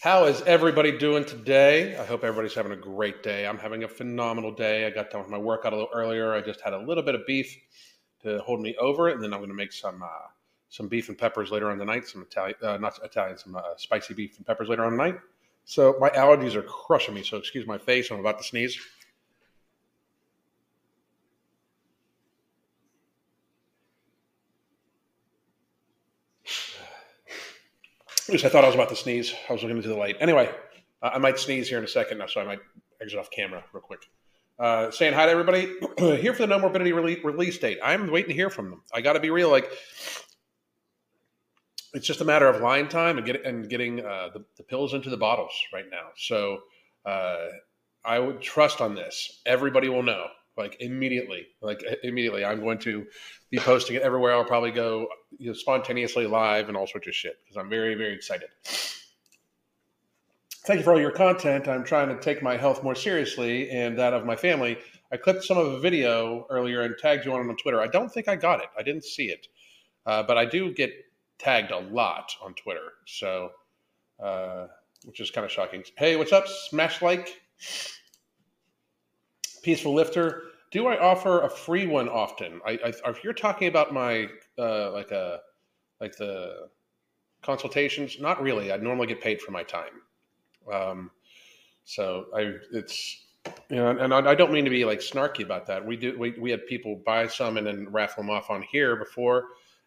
How is everybody doing today? I hope everybody's having a great day. I'm having a phenomenal day. I got done with my workout a little earlier. I just had a little bit of beef to hold me over and then I'm going to make some uh, some beef and peppers later on the night. Some Italian, uh, not Italian, some uh, spicy beef and peppers later on the night. So my allergies are crushing me. So excuse my face. I'm about to sneeze. I thought I was about to sneeze. I was looking into the light. Anyway, I might sneeze here in a second now, so I might exit off camera real quick. Uh, saying hi to everybody. here for the No Morbidity release, release date. I'm waiting to hear from them. I got to be real. Like, it's just a matter of line time and, get, and getting uh, the, the, pills into the bottles right now. So uh, I would trust on this. Everybody will know like immediately. Like immediately, I'm going to be posting it everywhere. I'll probably go you know, spontaneously live and all sorts of shit because I'm very very excited. Thank you for all your content. I'm trying to take my health more seriously and that of my family. I clipped some of a video earlier and tagged you on on Twitter. I don't think I got it. I didn't see it, uh, but I do get tagged a lot on Twitter. So, uh, which is kind of shocking. Hey, what's up? Smash like. Peaceful Lifter. Do I offer a free one often? I, I if you're talking about my uh, like a uh, like the consultations, not really. I normally get paid for my time. Um, so I it's you know, and I, I don't mean to be like snarky about that. We do we we had people buy some and then raffle them off on here before,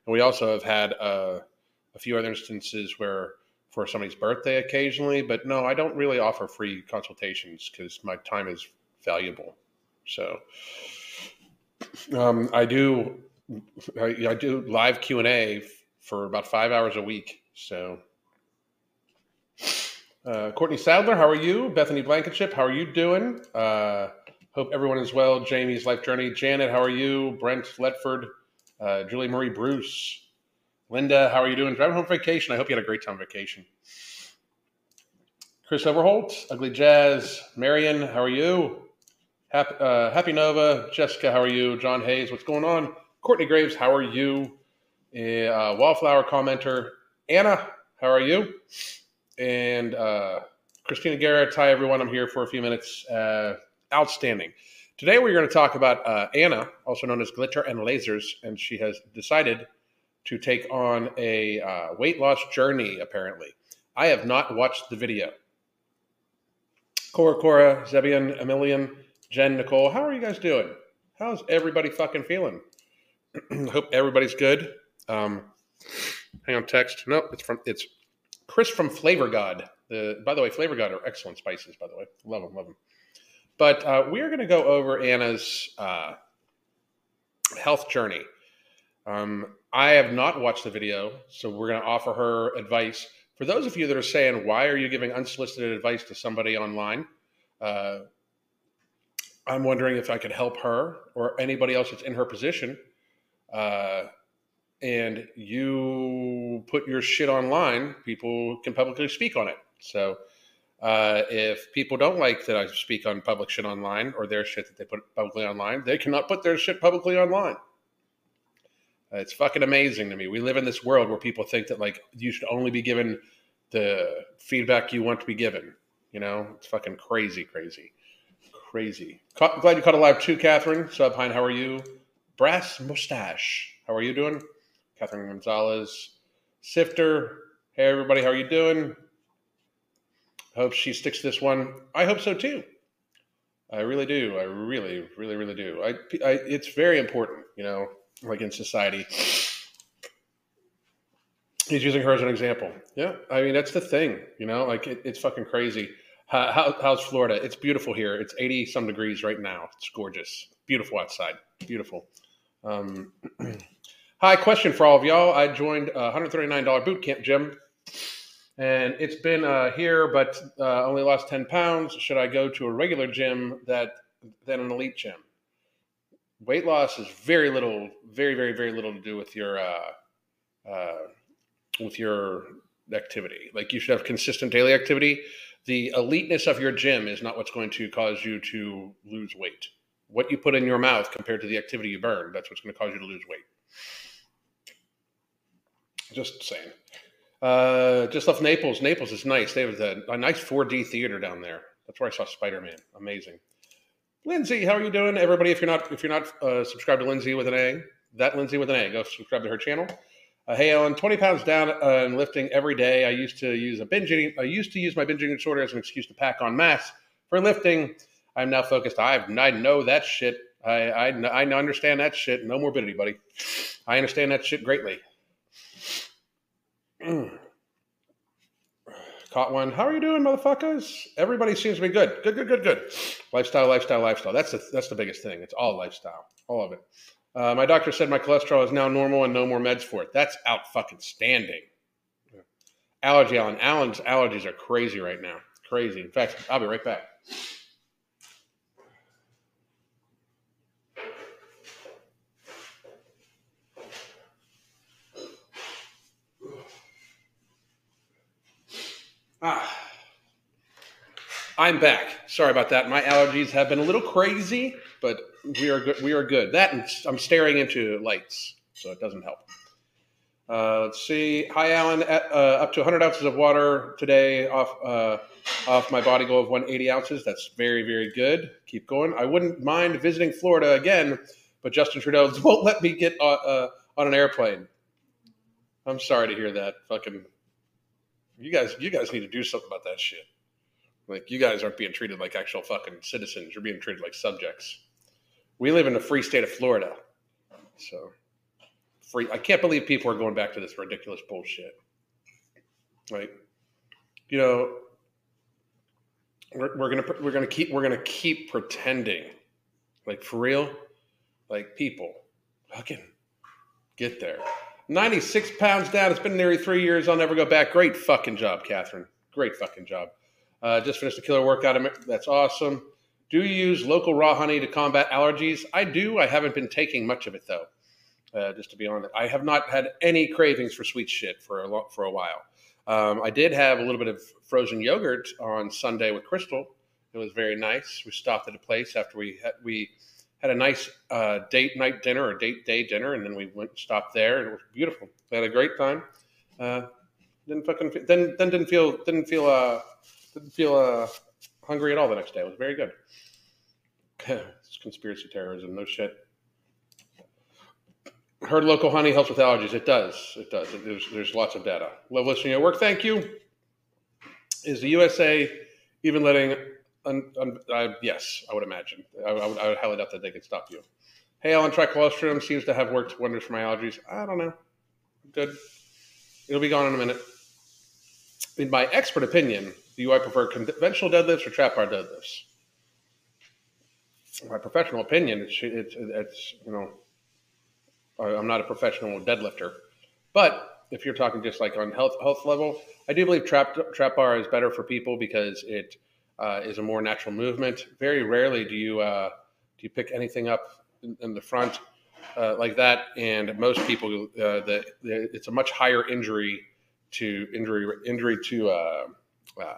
and we also have had uh, a few other instances where for somebody's birthday occasionally. But no, I don't really offer free consultations because my time is valuable. So um, I do I, I do live Q and A for about five hours a week. So uh, Courtney Sadler, how are you? Bethany Blankenship, how are you doing? Uh, hope everyone is well. Jamie's life journey. Janet, how are you? Brent Letford, uh, Julie Marie Bruce, Linda, how are you doing? Driving home vacation. I hope you had a great time vacation. Chris Overholt, Ugly Jazz, Marion, how are you? Happy, uh, Happy Nova, Jessica, how are you? John Hayes, what's going on? Courtney Graves, how are you? Uh, Wallflower commenter, Anna, how are you? And uh, Christina Garrett, hi everyone. I'm here for a few minutes. Uh, outstanding. Today we're going to talk about uh, Anna, also known as Glitter and Lazers, and she has decided to take on a uh, weight loss journey. Apparently, I have not watched the video. Cora, Cora, Zebian, Emilian Jen, Nicole, how are you guys doing? How's everybody fucking feeling? I hope everybody's good. Um, hang on, text. No, it's from it's Chris from Flavor God. The by the way, Flavor God are excellent spices. By the way, love them, love them. But uh, we are going to go over Anna's uh, health journey. Um, I have not watched the video, so we're going to offer her advice. For those of you that are saying, "Why are you giving unsolicited advice to somebody online?" Uh, I'm wondering if I could help her or anybody else that's in her position. Uh, and you put your shit online, people can publicly speak on it. So uh, if people don't like that I speak on public shit online or their shit that they put publicly online, they cannot put their shit publicly online. It's fucking amazing to me. We live in this world where people think that like you should only be given the feedback you want to be given. You know, it's fucking crazy, crazy crazy. glad you caught a live too, Catherine. Sub Pine, how are you? Brass Mustache, how are you doing? Catherine Gonzalez. Sifter, hey everybody, how are you doing? Hope she sticks this one. I hope so too. I really do. I really, really, really do. I, I it's very important, you know, like in society. He's using her as an example. Yeah, I mean that's the thing, you know, like it, it's fucking crazy how, how's Florida? It's beautiful here. It's 80 some degrees right now. It's gorgeous. Beautiful outside. Beautiful. Um, hi, question for all of y'all. I joined a $139 boot camp gym and it's been uh, here, but uh, only lost 10 pounds. Should I go to a regular gym that than an elite gym? Weight loss is very little, very, very, very little to do with your uh, uh with your activity. Like you should have consistent daily activity the eliteness of your gym is not what's going to cause you to lose weight. What you put in your mouth compared to the activity you burn, that's what's going to cause you to lose weight. Just saying. Uh, just left Naples. Naples is nice. They have a, a nice 4D theater down there. That's where I saw Spider Man. Amazing. Lindsay, how are you doing? Everybody, if you're not if you're not uh, subscribed to Lindsay with an A, that Lindsay with an A, go subscribe to her channel. Uh, hey Ellen, 20 pounds down uh, and lifting every day. I used to use a binge eating. I used to use my binge eating disorder as an excuse to pack on mass for lifting. I'm now focused. I I know that shit. I, I I understand that shit. No morbidity, buddy. I understand that shit greatly. Caught one. How are you doing, motherfuckers? Everybody seems to be good. Good, good, good, good. Lifestyle, lifestyle, lifestyle. That's the that's the biggest thing. It's all lifestyle, all of it. Uh, my doctor said my cholesterol is now normal and no more meds for it. That's out fucking standing. Allergy, Alan. Alan's allergies are crazy right now. Crazy. In fact, I'll be right back. Ah, I'm back. Sorry about that. My allergies have been a little crazy, but we are good. We are good. That and I'm staring into lights, so it doesn't help. Uh, let's see. Hi, Alan. At, uh, up to 100 ounces of water today off uh, off my body goal of 180 ounces. That's very, very good. Keep going. I wouldn't mind visiting Florida again, but Justin Trudeau won't let me get uh, uh, on an airplane. I'm sorry to hear that. Fucking you guys, you guys need to do something about that shit. Like you guys aren't being treated like actual fucking citizens. You're being treated like subjects. We live in the free state of Florida, so free. I can't believe people are going back to this ridiculous bullshit. Like, you know, we're, we're gonna we're gonna keep we're gonna keep pretending, like for real, like people, fucking get there. 96 pounds down. It's been nearly three years. I'll never go back. Great fucking job, Catherine. Great fucking job. Uh, just finished a killer workout. That's awesome. Do you use local raw honey to combat allergies? I do. I haven't been taking much of it though. Uh, just to be honest, I have not had any cravings for sweet shit for a lo- for a while. Um, I did have a little bit of frozen yogurt on Sunday with Crystal. It was very nice. We stopped at a place after we had, we had a nice uh, date night dinner or date day dinner, and then we went and stopped there, and it was beautiful. We had a great time. Uh, didn't fucking then then didn't feel didn't feel uh didn't feel uh hungry at all the next day. It was very good. it's conspiracy terrorism, no shit. Heard local honey helps with allergies. It does. It does. There's, there's lots of data. Love listening to your work. Thank you. Is the USA even letting Un, un, uh, yes, I would imagine. I, I, would, I, would, highly doubt that they could stop you. Hey, Alan, tricolostrum seems to have worked wonders for my allergies. I don't know. Good. It'll be gone in a minute. In my expert opinion, do I prefer conventional deadlifts or trap bar deadlifts? My professional opinion, it's, it's, it's you know, I'm not a professional deadlifter, but if you're talking just like on health health level, I do believe trap trap bar is better for people because it uh, is a more natural movement. Very rarely do you uh, do you pick anything up in, in the front uh, like that, and most people uh, the, the, it's a much higher injury to injury injury to uh, uh,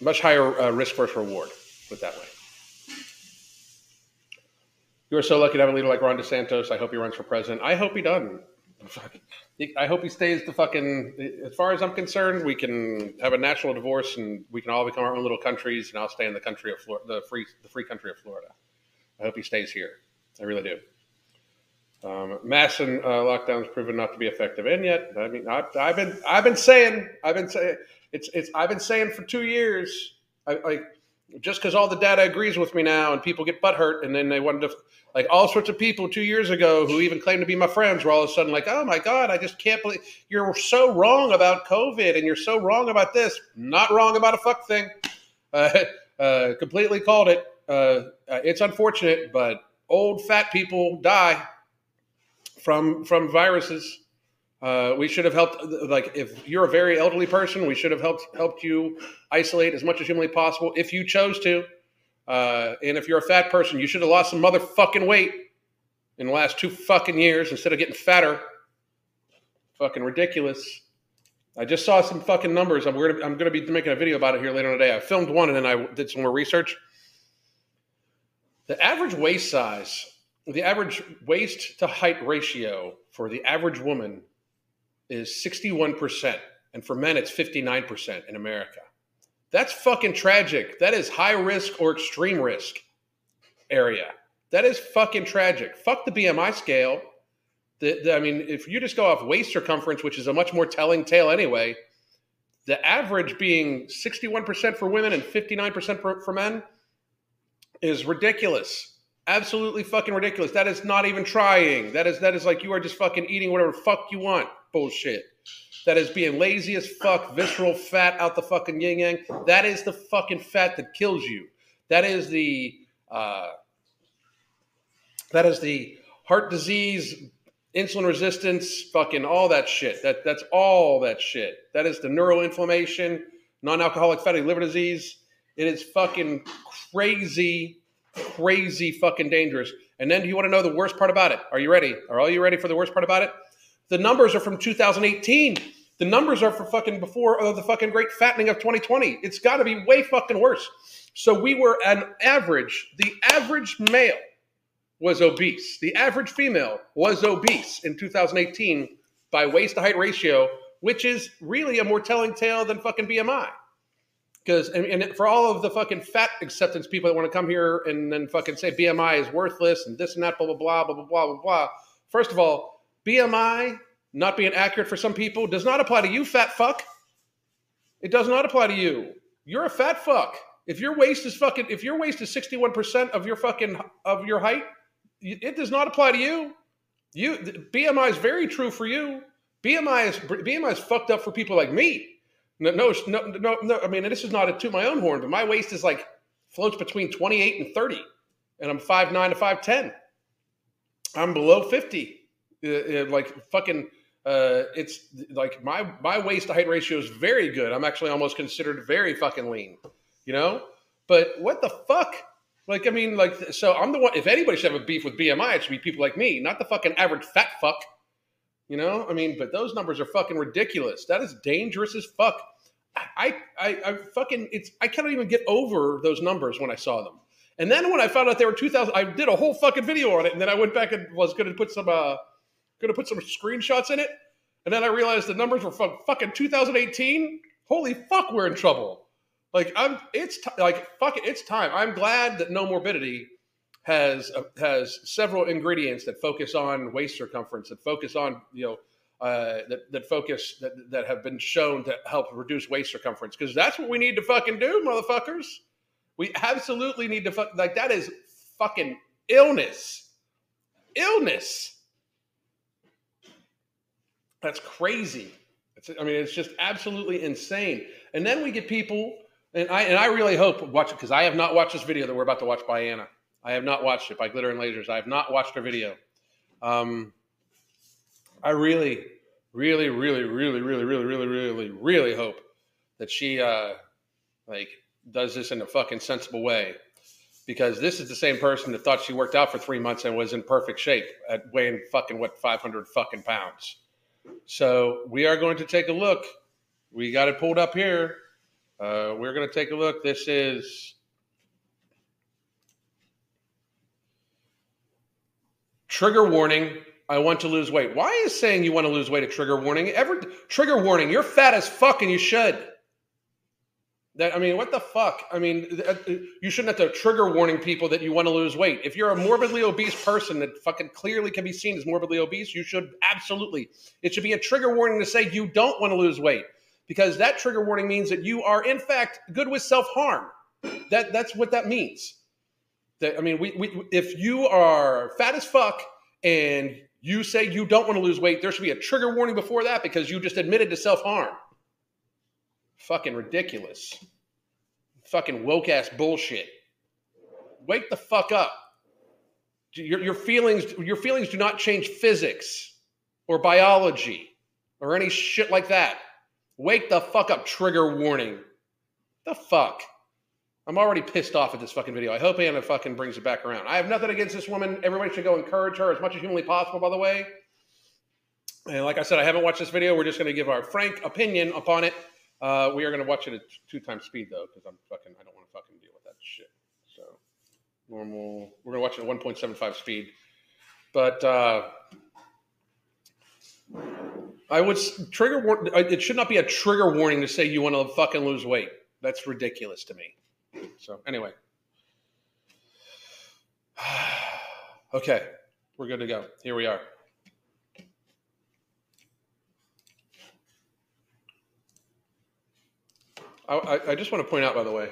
much higher risk versus reward. Put that way. You are so lucky to have a leader like Ron DeSantis. I hope he runs for president. I hope he doesn't. I hope he stays the fucking. As far as I'm concerned, we can have a national divorce and we can all become our own little countries, and I'll stay in the country of Florida, the free, the free country of Florida. I hope he stays here. I really do. Um, mass and uh, lockdowns proven not to be effective, and yet, I mean, I've, I've, been, I've been saying, I've been saying, it's, it's, I've been saying for two years, I, like just because all the data agrees with me now and people get butthurt and then they wanted to like all sorts of people two years ago who even claimed to be my friends were all of a sudden like oh my god i just can't believe you're so wrong about covid and you're so wrong about this not wrong about a fuck thing. Uh, uh, completely called it. Uh, uh it's unfortunate but old fat people die from from viruses uh, we should have helped. Like, if you're a very elderly person, we should have helped helped you isolate as much as humanly possible if you chose to. Uh, and if you're a fat person, you should have lost some motherfucking weight in the last two fucking years instead of getting fatter. Fucking ridiculous. I just saw some fucking numbers. I'm gonna, I'm gonna be making a video about it here later in the day. I filmed one and then I did some more research. The average waist size, the average waist to height ratio for the average woman is 61%. And for men, it's 59% in America. That's fucking tragic. That is high risk or extreme risk area. That is fucking tragic. Fuck the BMI scale. The, the, I mean, if you just go off waist circumference, which is a much more telling tale anyway, the average being 61% for women and 59% for, for men is ridiculous. Absolutely fucking ridiculous. That is not even trying. That is that is like you are just fucking eating whatever fuck you want. Bullshit. That is being lazy as fuck, visceral fat out the fucking yin yang. That is the fucking fat that kills you. That is the uh, that is the heart disease, insulin resistance, fucking all that shit. That that's all that shit. That is the neuroinflammation, non-alcoholic fatty liver disease. It is fucking crazy, crazy fucking dangerous. And then do you want to know the worst part about it? Are you ready? Are all you ready for the worst part about it? The numbers are from 2018. The numbers are for fucking before uh, the fucking great fattening of 2020. It's got to be way fucking worse. So we were an average, the average male was obese. The average female was obese in 2018 by waist to height ratio, which is really a more telling tale than fucking BMI. Because and, and, for all of the fucking fat acceptance people that want to come here and then fucking say BMI is worthless and this and that, blah blah blah blah blah blah blah. First of all, BMI not being accurate for some people does not apply to you, fat fuck. It does not apply to you. You're a fat fuck. If your waist is fucking, if your waist is sixty one percent of your fucking of your height, it does not apply to you. You BMI is very true for you. BMI is BMI is fucked up for people like me no, no, no, no. I mean, this is not a to my own horn, but my waist is like floats between 28 and 30, and I'm 5'9 to 5'10. I'm below 50. Uh, uh, like fucking, uh, it's like my my waist to height ratio is very good. I'm actually almost considered very fucking lean, you know. But what the fuck? Like, I mean, like, so I'm the one. If anybody should have a beef with BMI, it should be people like me, not the fucking average fat fuck. You know, I mean, but those numbers are fucking ridiculous. That is dangerous as fuck. I, I, I fucking, it's, I cannot even get over those numbers when I saw them. And then when I found out they were 2000, I did a whole fucking video on it. And then I went back and was going to put some, uh, going to put some screenshots in it. And then I realized the numbers were from fucking 2018. Holy fuck, we're in trouble. Like I'm, it's t- like fuck it, it's time. I'm glad that No Morbidity has uh, has several ingredients that focus on waist circumference, that focus on you know uh, that that focus that that have been shown to help reduce waist circumference because that's what we need to fucking do, motherfuckers. We absolutely need to fuck like that is fucking illness, illness. That's crazy. It's, I mean, it's just absolutely insane. And then we get people, and I and I really hope watch it because I have not watched this video that we're about to watch by Anna. I have not watched it by Glitter and Lazers. I have not watched her video. Um, I really, really, really, really, really, really, really, really, really hope that she uh, like does this in a fucking sensible way, because this is the same person that thought she worked out for three months and was in perfect shape at weighing fucking what five hundred fucking pounds. So we are going to take a look. We got it pulled up here. Uh, we're going to take a look. This is Trigger warning. I want to lose weight. Why is saying you want to lose weight a trigger warning? Ever trigger warning? You're fat as fuck and you should. That I mean, what the fuck? I mean, uh, you shouldn't have to trigger warning people that you want to lose weight. If you're a morbidly obese person that fucking clearly can be seen as morbidly obese, you should absolutely. It should be a trigger warning to say you don't want to lose weight because that trigger warning means that you are in fact good with self harm. That that's what that means. That I mean, we, we if you are fat as fuck and you say you don't want to lose weight, there should be a trigger warning before that because you just admitted to self harm. Fucking ridiculous. Fucking woke ass bullshit. Wake the fuck up. Your, your feelings your feelings do not change physics or biology or any shit like that. Wake the fuck up. Trigger warning. The fuck. I'm already pissed off at this fucking video. I hope Anna fucking brings it back around. I have nothing against this woman. Everybody should go encourage her as much as humanly possible, by the way. And like I said, I haven't watched this video. We're just going to give our frank opinion upon it. Uh, we are going to watch it at two times speed, though, because I'm fucking, I don't want to fucking deal with that shit. So, normal, we're going to watch it at 1.75 speed. But, uh, I would trigger. war- It should not be a trigger warning to say you want to fucking lose weight. That's ridiculous to me. So anyway, okay, we're good to go. Here we are. I, I, just want to point out, by the way,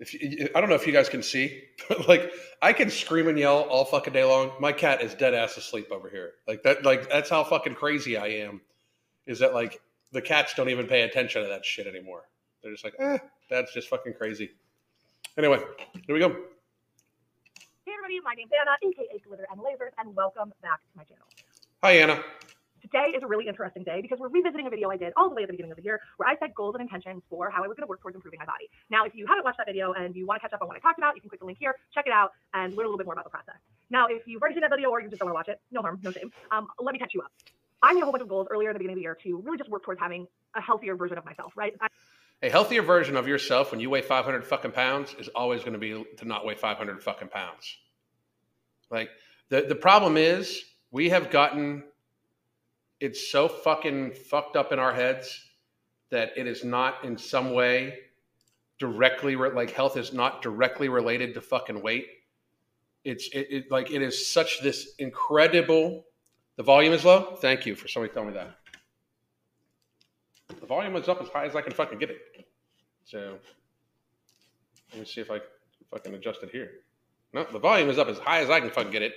if you, I don't know if you guys can see, but like I can scream and yell all fucking day long. My cat is dead ass asleep over here. Like that, like that's how fucking crazy I am. Is that like the cats don't even pay attention to that shit anymore? They're just like, eh, that's just fucking crazy. Anyway, here we go. Hey everybody, my name's Anna, aka Glitter and Lazers, and welcome back to my channel. Hi Anna. Today is a really interesting day because we're revisiting a video I did all the way at the beginning of the year where I set goals and intentions for how I was going to work towards improving my body. Now, if you haven't watched that video and you want to catch up on what I talked about, you can click the link here, check it out, and learn a little bit more about the process. Now, if you've already seen that video or you just don't want to watch it, no harm, no shame. Um, let me catch you up. I made a whole bunch of goals earlier in the beginning of the year to really just work towards having a healthier version of myself, right? I, A healthier version of yourself when you weigh 500 fucking pounds is always going to be to not weigh 500 fucking pounds. Like the the problem is we have gotten it's so fucking fucked up in our heads that it is not in some way directly re- like health is not directly related to fucking weight. It's it, it like it is such this incredible. The volume is low. Thank you for somebody telling me that. The volume is up as high as I can fucking get it. So let me see if I can adjust it here. No, the volume is up as high as I can fucking get it.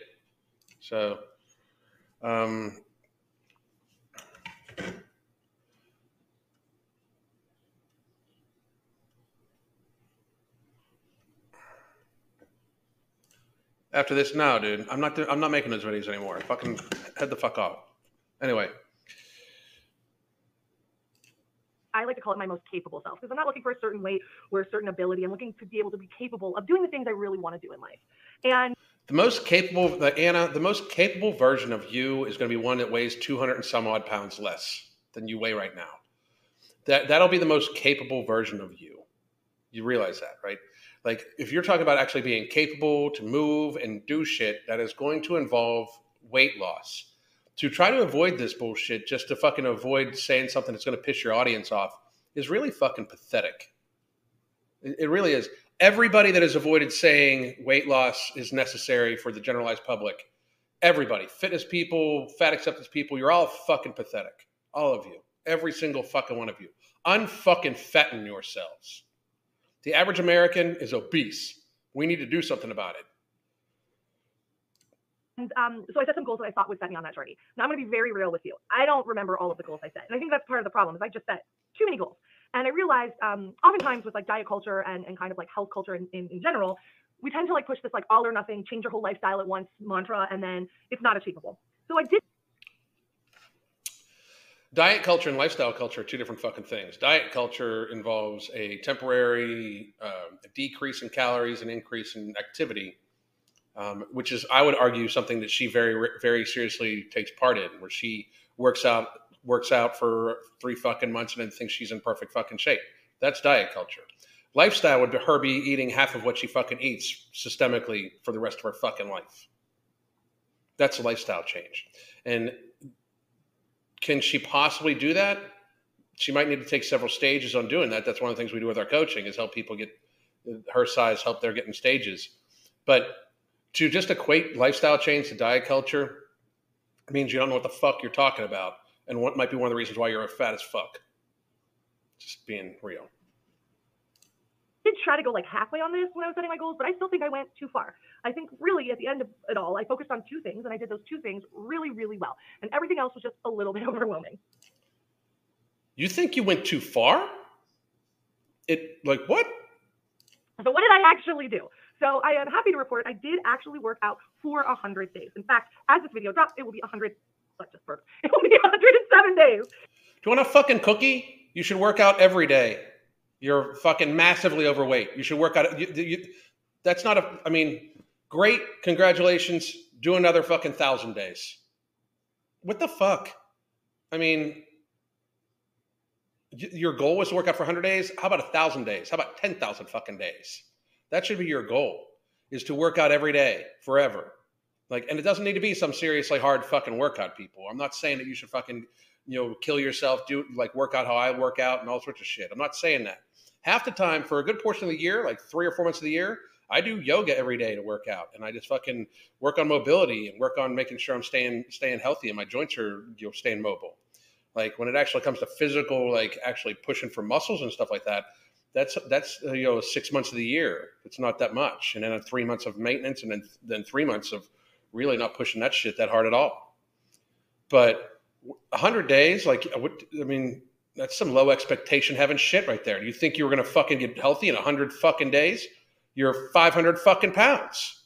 So um after this, no, dude, I'm not. I'm not making those videos anymore. Fucking head the fuck off. Anyway, I like to call it my most capable self because I'm not looking for a certain weight or a certain ability. I'm looking to be able to be capable of doing the things I really want to do in life. And the most capable, the Anna, the most capable version of you is going to be one that weighs 200 and some odd pounds less than you weigh right now. That that'll be the most capable version of you. You realize that, right? Like if you're talking about actually being capable to move and do shit, that is going to involve weight loss. To try to avoid this bullshit, just to fucking avoid saying something that's going to piss your audience off, is really fucking pathetic. It, it really is. Everybody that has avoided saying weight loss is necessary for the generalized public, everybody, fitness people, fat acceptance people, you're all fucking pathetic. All of you. Every single fucking one of you. Unfucking fatten yourselves. The average American is obese. We need to do something about it. And um, so I set some goals that I thought would set me on that journey. Now I'm going to be very real with you. I don't remember all of the goals I set, and I think that's part of the problem. Is I just set too many goals, and I realized um, oftentimes with like diet culture and, and kind of like health culture in, in, in general, we tend to like push this like all or nothing, change your whole lifestyle at once mantra, and then it's not achievable. So I did Diet culture and lifestyle culture are two different fucking things. Diet culture involves a temporary uh, decrease in calories and increase in activity, um, which is, I would argue, something that she very, very seriously takes part in, where she works out works out for three fucking months and then thinks she's in perfect fucking shape. That's diet culture. Lifestyle would be her be eating half of what she fucking eats systemically for the rest of her fucking life. That's a lifestyle change. And can she possibly do that? She might need to take several stages on doing that. That's one of the things we do with our coaching is help people get her size, help their getting stages. But to just equate lifestyle change to diet culture means you don't know what the fuck you're talking about, and what might be one of the reasons why you're a fat as fuck. Just being real. did try to go like halfway on this when I was setting my goals, but I still think I went too far. I think really at the end of it all, I focused on two things and I did those two things really, really well. And everything else was just a little bit overwhelming. You think you went too far? It like what? So what did I actually do? So I am happy to report I did actually work out for 100 days. In fact, as this video drops, it will be 100, let's just burp. It will be 107 days. Do you want a fucking cookie? You should work out every day. You're fucking massively overweight. You should work out. You, you, that's not a. I mean, great. Congratulations. Do another fucking thousand days. What the fuck? I mean, your goal was to work out for 100 days. How about a thousand days? How about 10,000 fucking days? That should be your goal. Is to work out every day forever. Like, and it doesn't need to be some seriously hard fucking workout, people. I'm not saying that you should fucking, you know, kill yourself, do like work out how I work out and all sorts of shit. I'm not saying that. Half the time, for a good portion of the year, like three or four months of the year, I do yoga every day to work out, and I just fucking work on mobility and work on making sure I'm staying staying healthy and my joints are you know staying mobile. Like when it actually comes to physical, like actually pushing for muscles and stuff like that, that's that's uh, you know six months of the year. It's not that much, and then three months of maintenance, and then then three months of really not pushing that shit that hard at all. But hundred days, like I mean, that's some low expectation having shit right there. Do you think you were gonna fucking get healthy in hundred fucking days? you're 500 fucking pounds.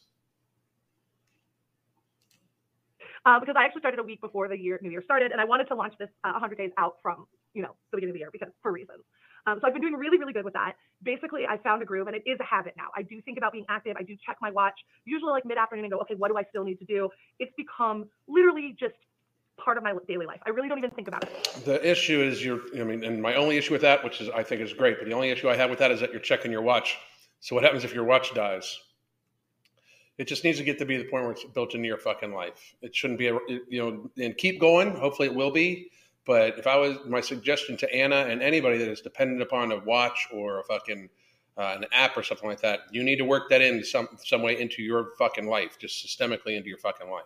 Uh, because I actually started a week before the year, new year started, and I wanted to launch this uh, 100 days out from, you know, the beginning of the year because for reasons. Um, so I've been doing really, really good with that. Basically, I found a groove, and it is a habit now. I do think about being active. I do check my watch, usually like mid afternoon, and go, okay, what do I still need to do? It's become literally just part of my daily life. I really don't even think about it. The issue is you're, I mean, and my only issue with that, which is I think is great, but the only issue I have with that is that you're checking your watch so what happens if your watch dies? It just needs to get to be the point where it's built into your fucking life. It shouldn't be a you know and keep going. Hopefully it will be. But if I was my suggestion to Anna and anybody that is dependent upon a watch or a fucking uh, an app or something like that, you need to work that in some some way into your fucking life, just systemically into your fucking life.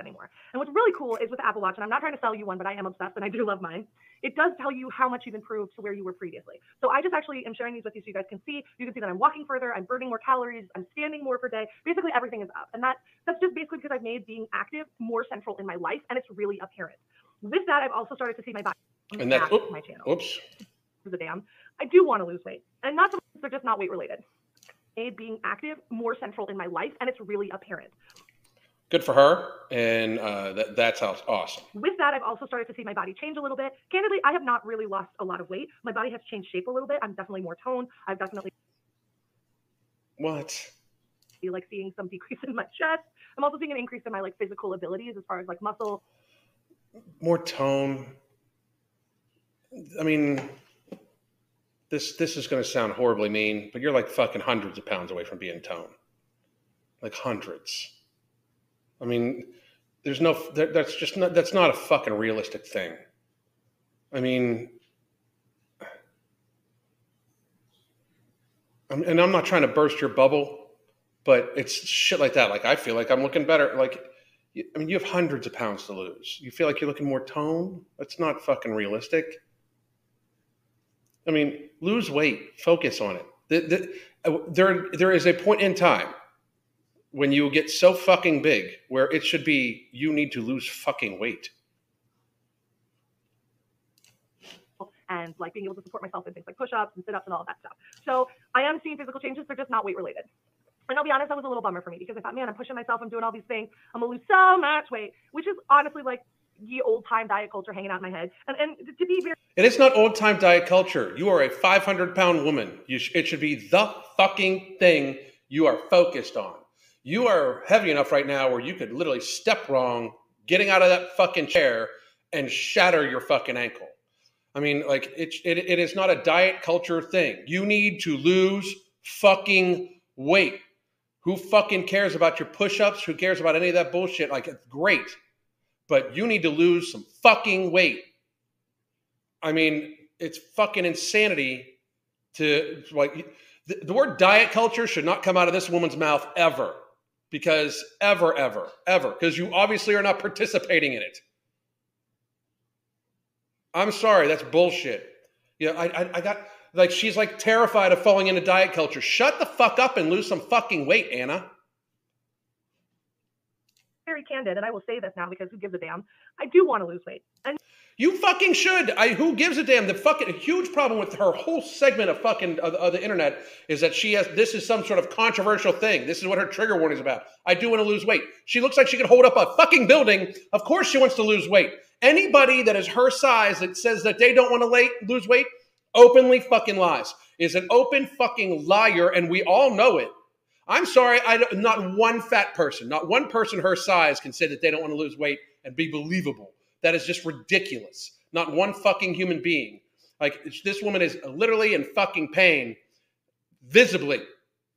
Anymore. And what's really cool is with Apple Watch, and I'm not trying to sell you one, but I am obsessed and I do love mine it does tell you how much you've improved to where you were previously. So I just actually am sharing these with you so you guys can see. You can see that I'm walking further, I'm burning more calories, I'm standing more per day. Basically, everything is up. And that that's just basically because I've made being active more central in my life and it's really apparent. With that, I've also started to see my body. And that's my channel. Oops. The damn. I do want to lose weight. And not to they're just not weight related. Made being active more central in my life and it's really apparent good for her, and uh, that, that's awesome. With that, I've also started to see my body change a little bit. Candidly, I have not really lost a lot of weight. My body has changed shape a little bit. I'm definitely more toned. I've definitely what? Like seeing some decrease in my chest. I'm also seeing an increase in my like physical abilities as far as like muscle. More tone. I mean, this this is going to sound horribly mean, but you're like fucking hundreds of pounds away from being tone. Like hundreds. I mean, there's no that, that's just not that's not a fucking realistic thing. I mean, I'm, and I'm not trying to burst your bubble, but it's shit like that. Like I feel like I'm looking better. Like I mean, you have hundreds of pounds to lose. You feel like you're looking more toned. That's not fucking realistic. I mean, lose weight. Focus on it. The, the, uh, there, there is a point in time when you get so fucking big where it should be you need to lose fucking weight and like being able to support myself in things like push-ups and sit-ups and all that stuff so i am seeing physical changes they're just not weight related and I'll be honest, that was a little bummer for me because I thought, man, I'm pushing myself, I'm doing all these things, I'm gonna lose so much weight, which is honestly like the old time diet culture hanging out in my head. And, and to be very. And it's not old time diet culture. You are a 500 pound woman. Sh- it should be the fucking thing you are focused on you are heavy enough right now where you could literally step wrong, getting out of that fucking chair and shatter your fucking ankle. I mean, like it, it, it is not a diet culture thing. You need to lose fucking weight. Who fucking cares about your push-ups? Who cares about any of that bullshit? Like it's great, but you need to lose some fucking weight. I mean, it's fucking insanity to like the, the word diet culture should not come out of this woman's mouth ever because ever, ever, ever, because you obviously are not participating in it. I'm sorry, that's bullshit. Yeah, I, I, I got like she's like terrified of falling into diet culture. Shut the fuck up and lose some fucking weight, Anna. Very candid, and I will say this now because who gives a damn? I do want to lose weight, and you fucking should. I who gives a damn? The fucking huge problem with her whole segment of fucking of, of, the internet is that she has this is some sort of controversial thing. This is what her trigger warning is about. I do want to lose weight. She looks like she could hold up a fucking building. Of course she wants to lose weight. Anybody that is her size that says that they don't want to lose weight openly fucking lies. Is an open fucking liar and we all know it. I'm sorry, I not one fat person, not one person her size can say that they don't want to lose weight and be believable. That is just ridiculous. Not one fucking human being. Like this woman is literally in fucking pain, visibly,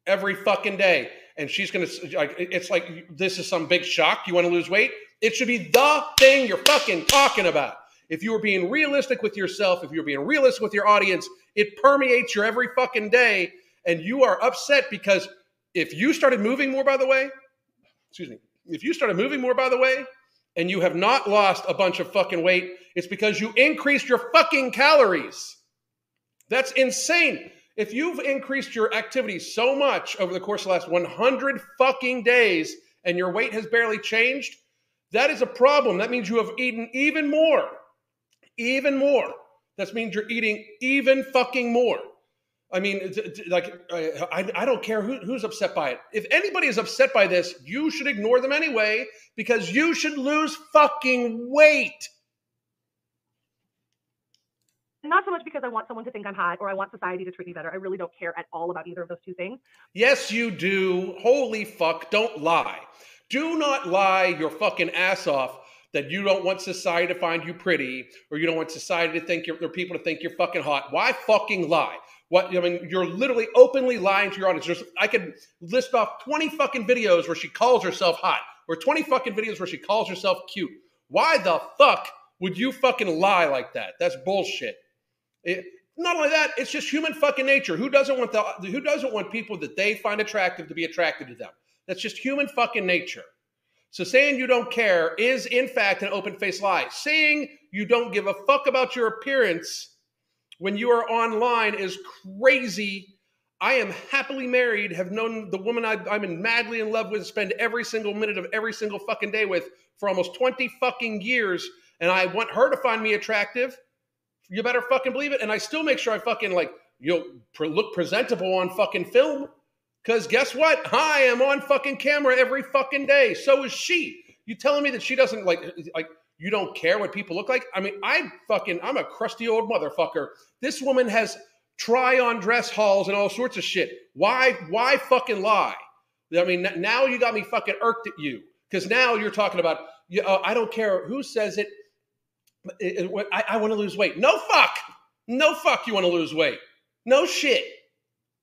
every fucking day. and she's to like it's like this is some big shock. You want to lose weight? It should be the thing you're fucking talking about. If you were being realistic with yourself, if you're being realistic with your audience, it permeates your every fucking day, and you are upset because if you started moving more, by the way, excuse me, if you started moving more, by the way, and you have not lost a bunch of fucking weight, it's because you increased your fucking calories. That's insane. If you've increased your activity so much over the course of the last 100 fucking days and your weight has barely changed, that is a problem. That means you have eaten even more. Even more. That means you're eating even fucking more. I mean, like, I, I don't care who, who's upset by it. If anybody is upset by this, you should ignore them anyway because you should lose fucking weight. Not so much because I want someone to think I'm hot or I want society to treat me better. I really don't care at all about either of those two things. Yes, you do. Holy fuck, don't lie. Do not lie your fucking ass off that you don't want society to find you pretty or you don't want society to think you're, or people to think you're fucking hot. Why fucking lie? What I mean, you're literally openly lying to your audience. There's, I could list off 20 fucking videos where she calls herself hot, or 20 fucking videos where she calls herself cute. Why the fuck would you fucking lie like that? That's bullshit. It, not only that, it's just human fucking nature. Who doesn't want the who doesn't want people that they find attractive to be attracted to them? That's just human fucking nature. So saying you don't care is in fact an open-faced lie. Saying you don't give a fuck about your appearance when you are online is crazy. I am happily married, have known the woman I, I'm in madly in love with, spend every single minute of every single fucking day with for almost 20 fucking years, and I want her to find me attractive. You better fucking believe it. And I still make sure I fucking like, you'll look presentable on fucking film. Because guess what? I am on fucking camera every fucking day. So is she. You telling me that she doesn't like, like, you don't care what people look like? I mean, I fucking, I'm a crusty old motherfucker. This woman has try on dress hauls and all sorts of shit. Why, why fucking lie? I mean, now you got me fucking irked at you because now you're talking about, uh, I don't care who says it. it, it I, I want to lose weight. No fuck. No fuck you want to lose weight. No shit.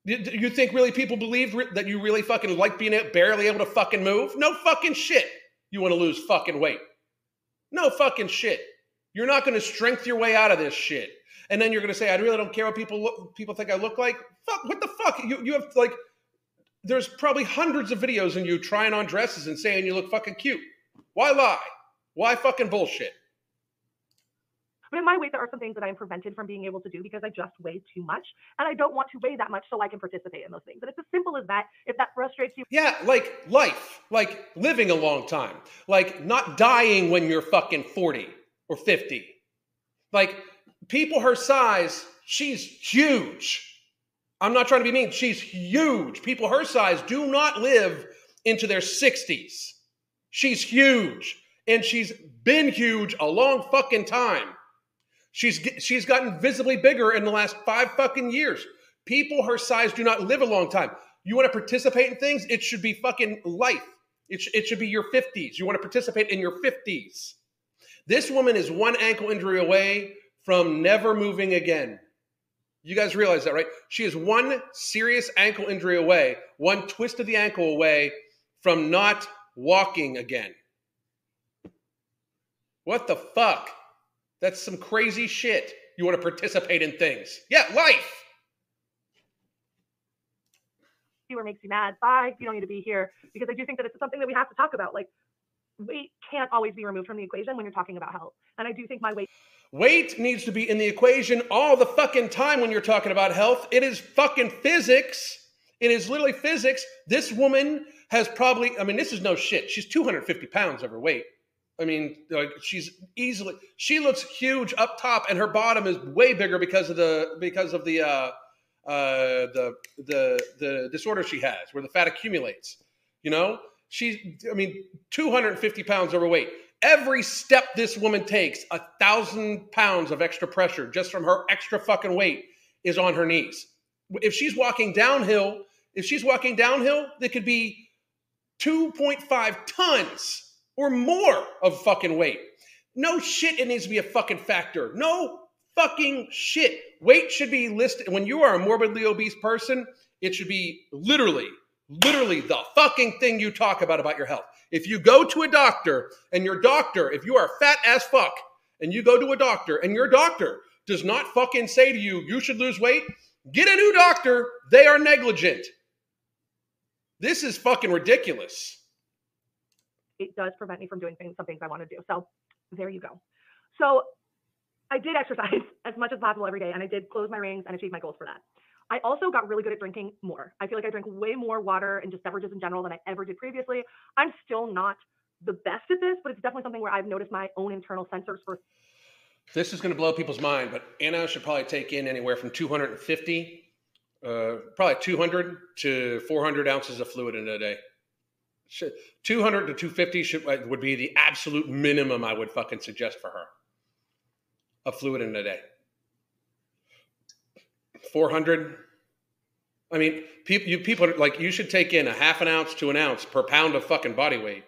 You, think really people believe that you really fucking like being barely able to fucking move? No fucking shit. You want to lose fucking weight. No fucking shit. You're not going to strength your way out of this shit. And then you're going to say, I really don't care what people look, people think I look like. Fuck, what the fuck? You, you have like, there's probably hundreds of videos of you trying on dresses and saying you look fucking cute. Why lie? Why fucking bullshit? But in my weight, there are some things that I'm prevented from being able to do because I just weigh too much. And I don't want to weigh that much so I can participate in those things. And it's as simple as that. If that frustrates you. Yeah, like life, like living a long time, like not dying when you're fucking 40 or 50. Like people her size, she's huge. I'm not trying to be mean. She's huge. People her size do not live into their 60s. She's huge. And she's been huge a long fucking time. She's she's gotten visibly bigger in the last five fucking years. People her size do not live a long time. You want to participate in things? It should be fucking life. It, sh- it should be your 50s. You want to participate in your 50s. This woman is one ankle injury away from never moving again. You guys realize that, right? She is one serious ankle injury away, one twist of the ankle away from not walking again. What the fuck? That's some crazy shit. You want to participate in things. Yeah, life. What makes you mad? Bye. You don't need to be here because I do think that it's something that we have to talk about. Like, weight can't always be removed from the equation when you're talking about health. And I do think my weight. Weight needs to be in the equation all the fucking time when you're talking about health. It is fucking physics. It is literally physics. This woman has probably, I mean, this is no shit. She's 250 pounds overweight. I mean, like she's easily she looks huge up top, and her bottom is way bigger because of the because of the uh, uh, the the the disorder she has, where the fat accumulates. You know, she's I mean, two hundred and fifty pounds overweight. Every step this woman takes, a thousand pounds of extra pressure just from her extra fucking weight is on her knees. If she's walking downhill, if she's walking downhill, there could be 2.5 tons or more of fucking weight. No shit, it needs to be a fucking factor. No fucking shit. Weight should be listed when you are a morbidly obese person. It should be literally, literally the fucking thing you talk about about your health. If you go to a doctor and your doctor, if you are fat as fuck and you go to a doctor and your doctor does not fucking say to you, you should lose weight, get a new doctor. They are negligent. This is fucking ridiculous. It does prevent me from doing things, some things I want to do. So there you go. So I did exercise as much as possible every day, and I did close my rings and achieve my goals for that. I also got really good at drinking more. I feel like I drink way more water and just beverages in general than I ever did previously. I'm still not the best at this, but it's definitely something where I've noticed my own internal sensors for This is going to blow people's mind, but Anna should probably take in anywhere from 250, uh, probably 200 to 400 ounces of fluid in a day. Should- 200 to 250 should, would be the absolute minimum I would fucking suggest for her of fluid in a day. 400. I mean, people, you people like you should take in a half an ounce to an ounce per pound of fucking body weight.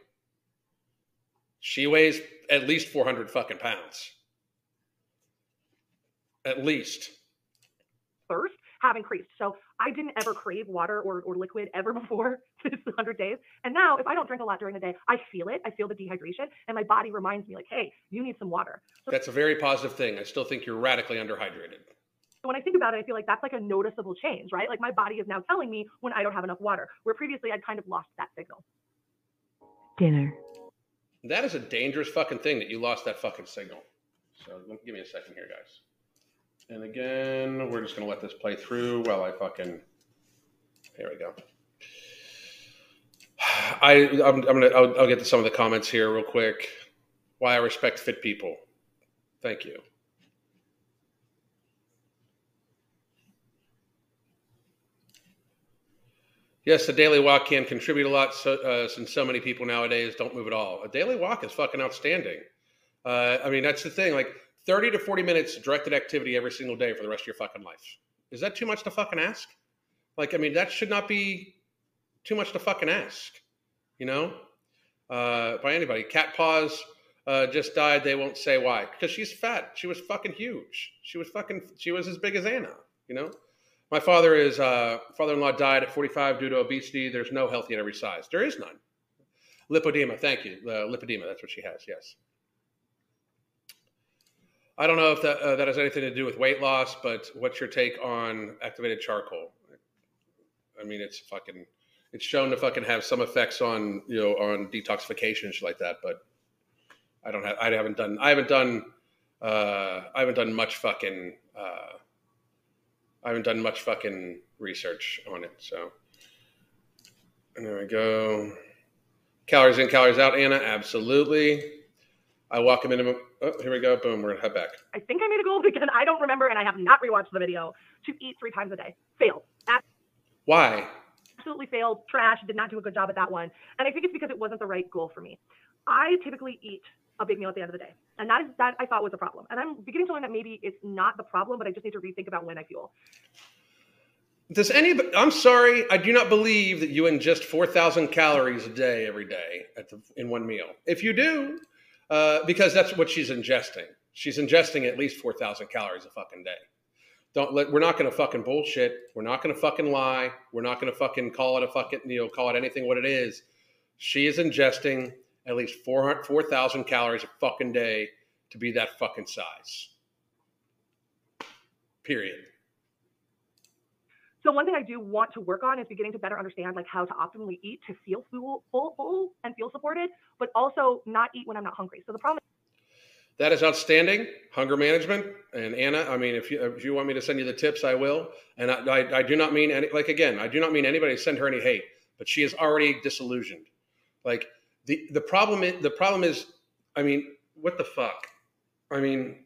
She weighs at least 400 fucking pounds. At least. thirst have increased. So I didn't ever crave water or, or liquid ever before this 100 days. And now, if I don't drink a lot during the day, I feel it. I feel the dehydration, and my body reminds me, like, hey, you need some water. So That's a very positive thing. I still think you're radically underhydrated. So when I think about it, I feel like that's like a noticeable change, right? Like my body is now telling me when I don't have enough water, where previously I'd kind of lost that signal. dinner, That is a dangerous fucking thing that you lost that fucking signal. So give me a second here, guys. And again, we're just gonna let this play through while I fucking. Here we go. I I'm, I'm gonna I'll, I'll get to some of the comments here real quick. Why I respect fit people. Thank you. Yes, the daily walk can contribute a lot so, uh, since so many people nowadays don't move at all. A daily walk is fucking outstanding. Uh, I mean, that's the thing. Like 30 to 40 minutes directed activity every single day for the rest of your fucking life. Is that too much to fucking ask? Like, I mean, that should not be too much to fucking ask, you know, uh, by anybody. Cat Paws uh, just died. They won't say why because she's fat. She was fucking huge. She was fucking, she was as big as Anna, you know? My father is uh, father-in-law died at 45 due to obesity. There's no healthy at every size. There is none. Lipodema, thank you. Uh, lipodema, that's what she has. Yes. I don't know if that uh, that has anything to do with weight loss, but what's your take on activated charcoal? I mean, it's fucking. It's shown to fucking have some effects on you know on detoxification and shit like that, but I don't have. I haven't done. I haven't done. Uh, I haven't done much fucking. Uh, I haven't done much fucking research on it. So, and there we go. Calories in, calories out, Anna. Absolutely. I walk a minimum. Oh, here we go. Boom. We're gonna head back. I think I made a goal again. I don't remember, and I have not rewatched the video to eat three times a day. Failed. Why? Absolutely failed. Trash. Did not do a good job at that one. And I think it's because it wasn't the right goal for me. I typically eat a big meal at the end of the day, and that is that I thought was a problem. And I'm beginning to learn that maybe it's not the problem, but I just need to rethink about when I fuel. Does any? I'm sorry. I do not believe that you ingest 4,000 calories a day every day the, in one meal. If you do, uh, because that's what she's ingesting. She's ingesting at least 4,000 calories a fucking day. Don't let. We're not going to fucking bullshit. We're not going to fucking lie. We're not going to fucking call it a fucking you know call it anything what it is. She is ingesting at least 400 4,000 calories a fucking day to be that fucking size. Period. So one thing I do want to work on is beginning to better understand like how to optimally eat to feel full, full, full and feel supported, but also not eat when I'm not hungry. So the problem That is outstanding. Hunger management. And Anna, I mean, if you, if you want me to send you the tips, I will. And I, I, I do not mean any, like, again, I do not mean anybody send her any hate, but she is already disillusioned. Like the, the problem is, the problem is, I mean, what the fuck? I mean,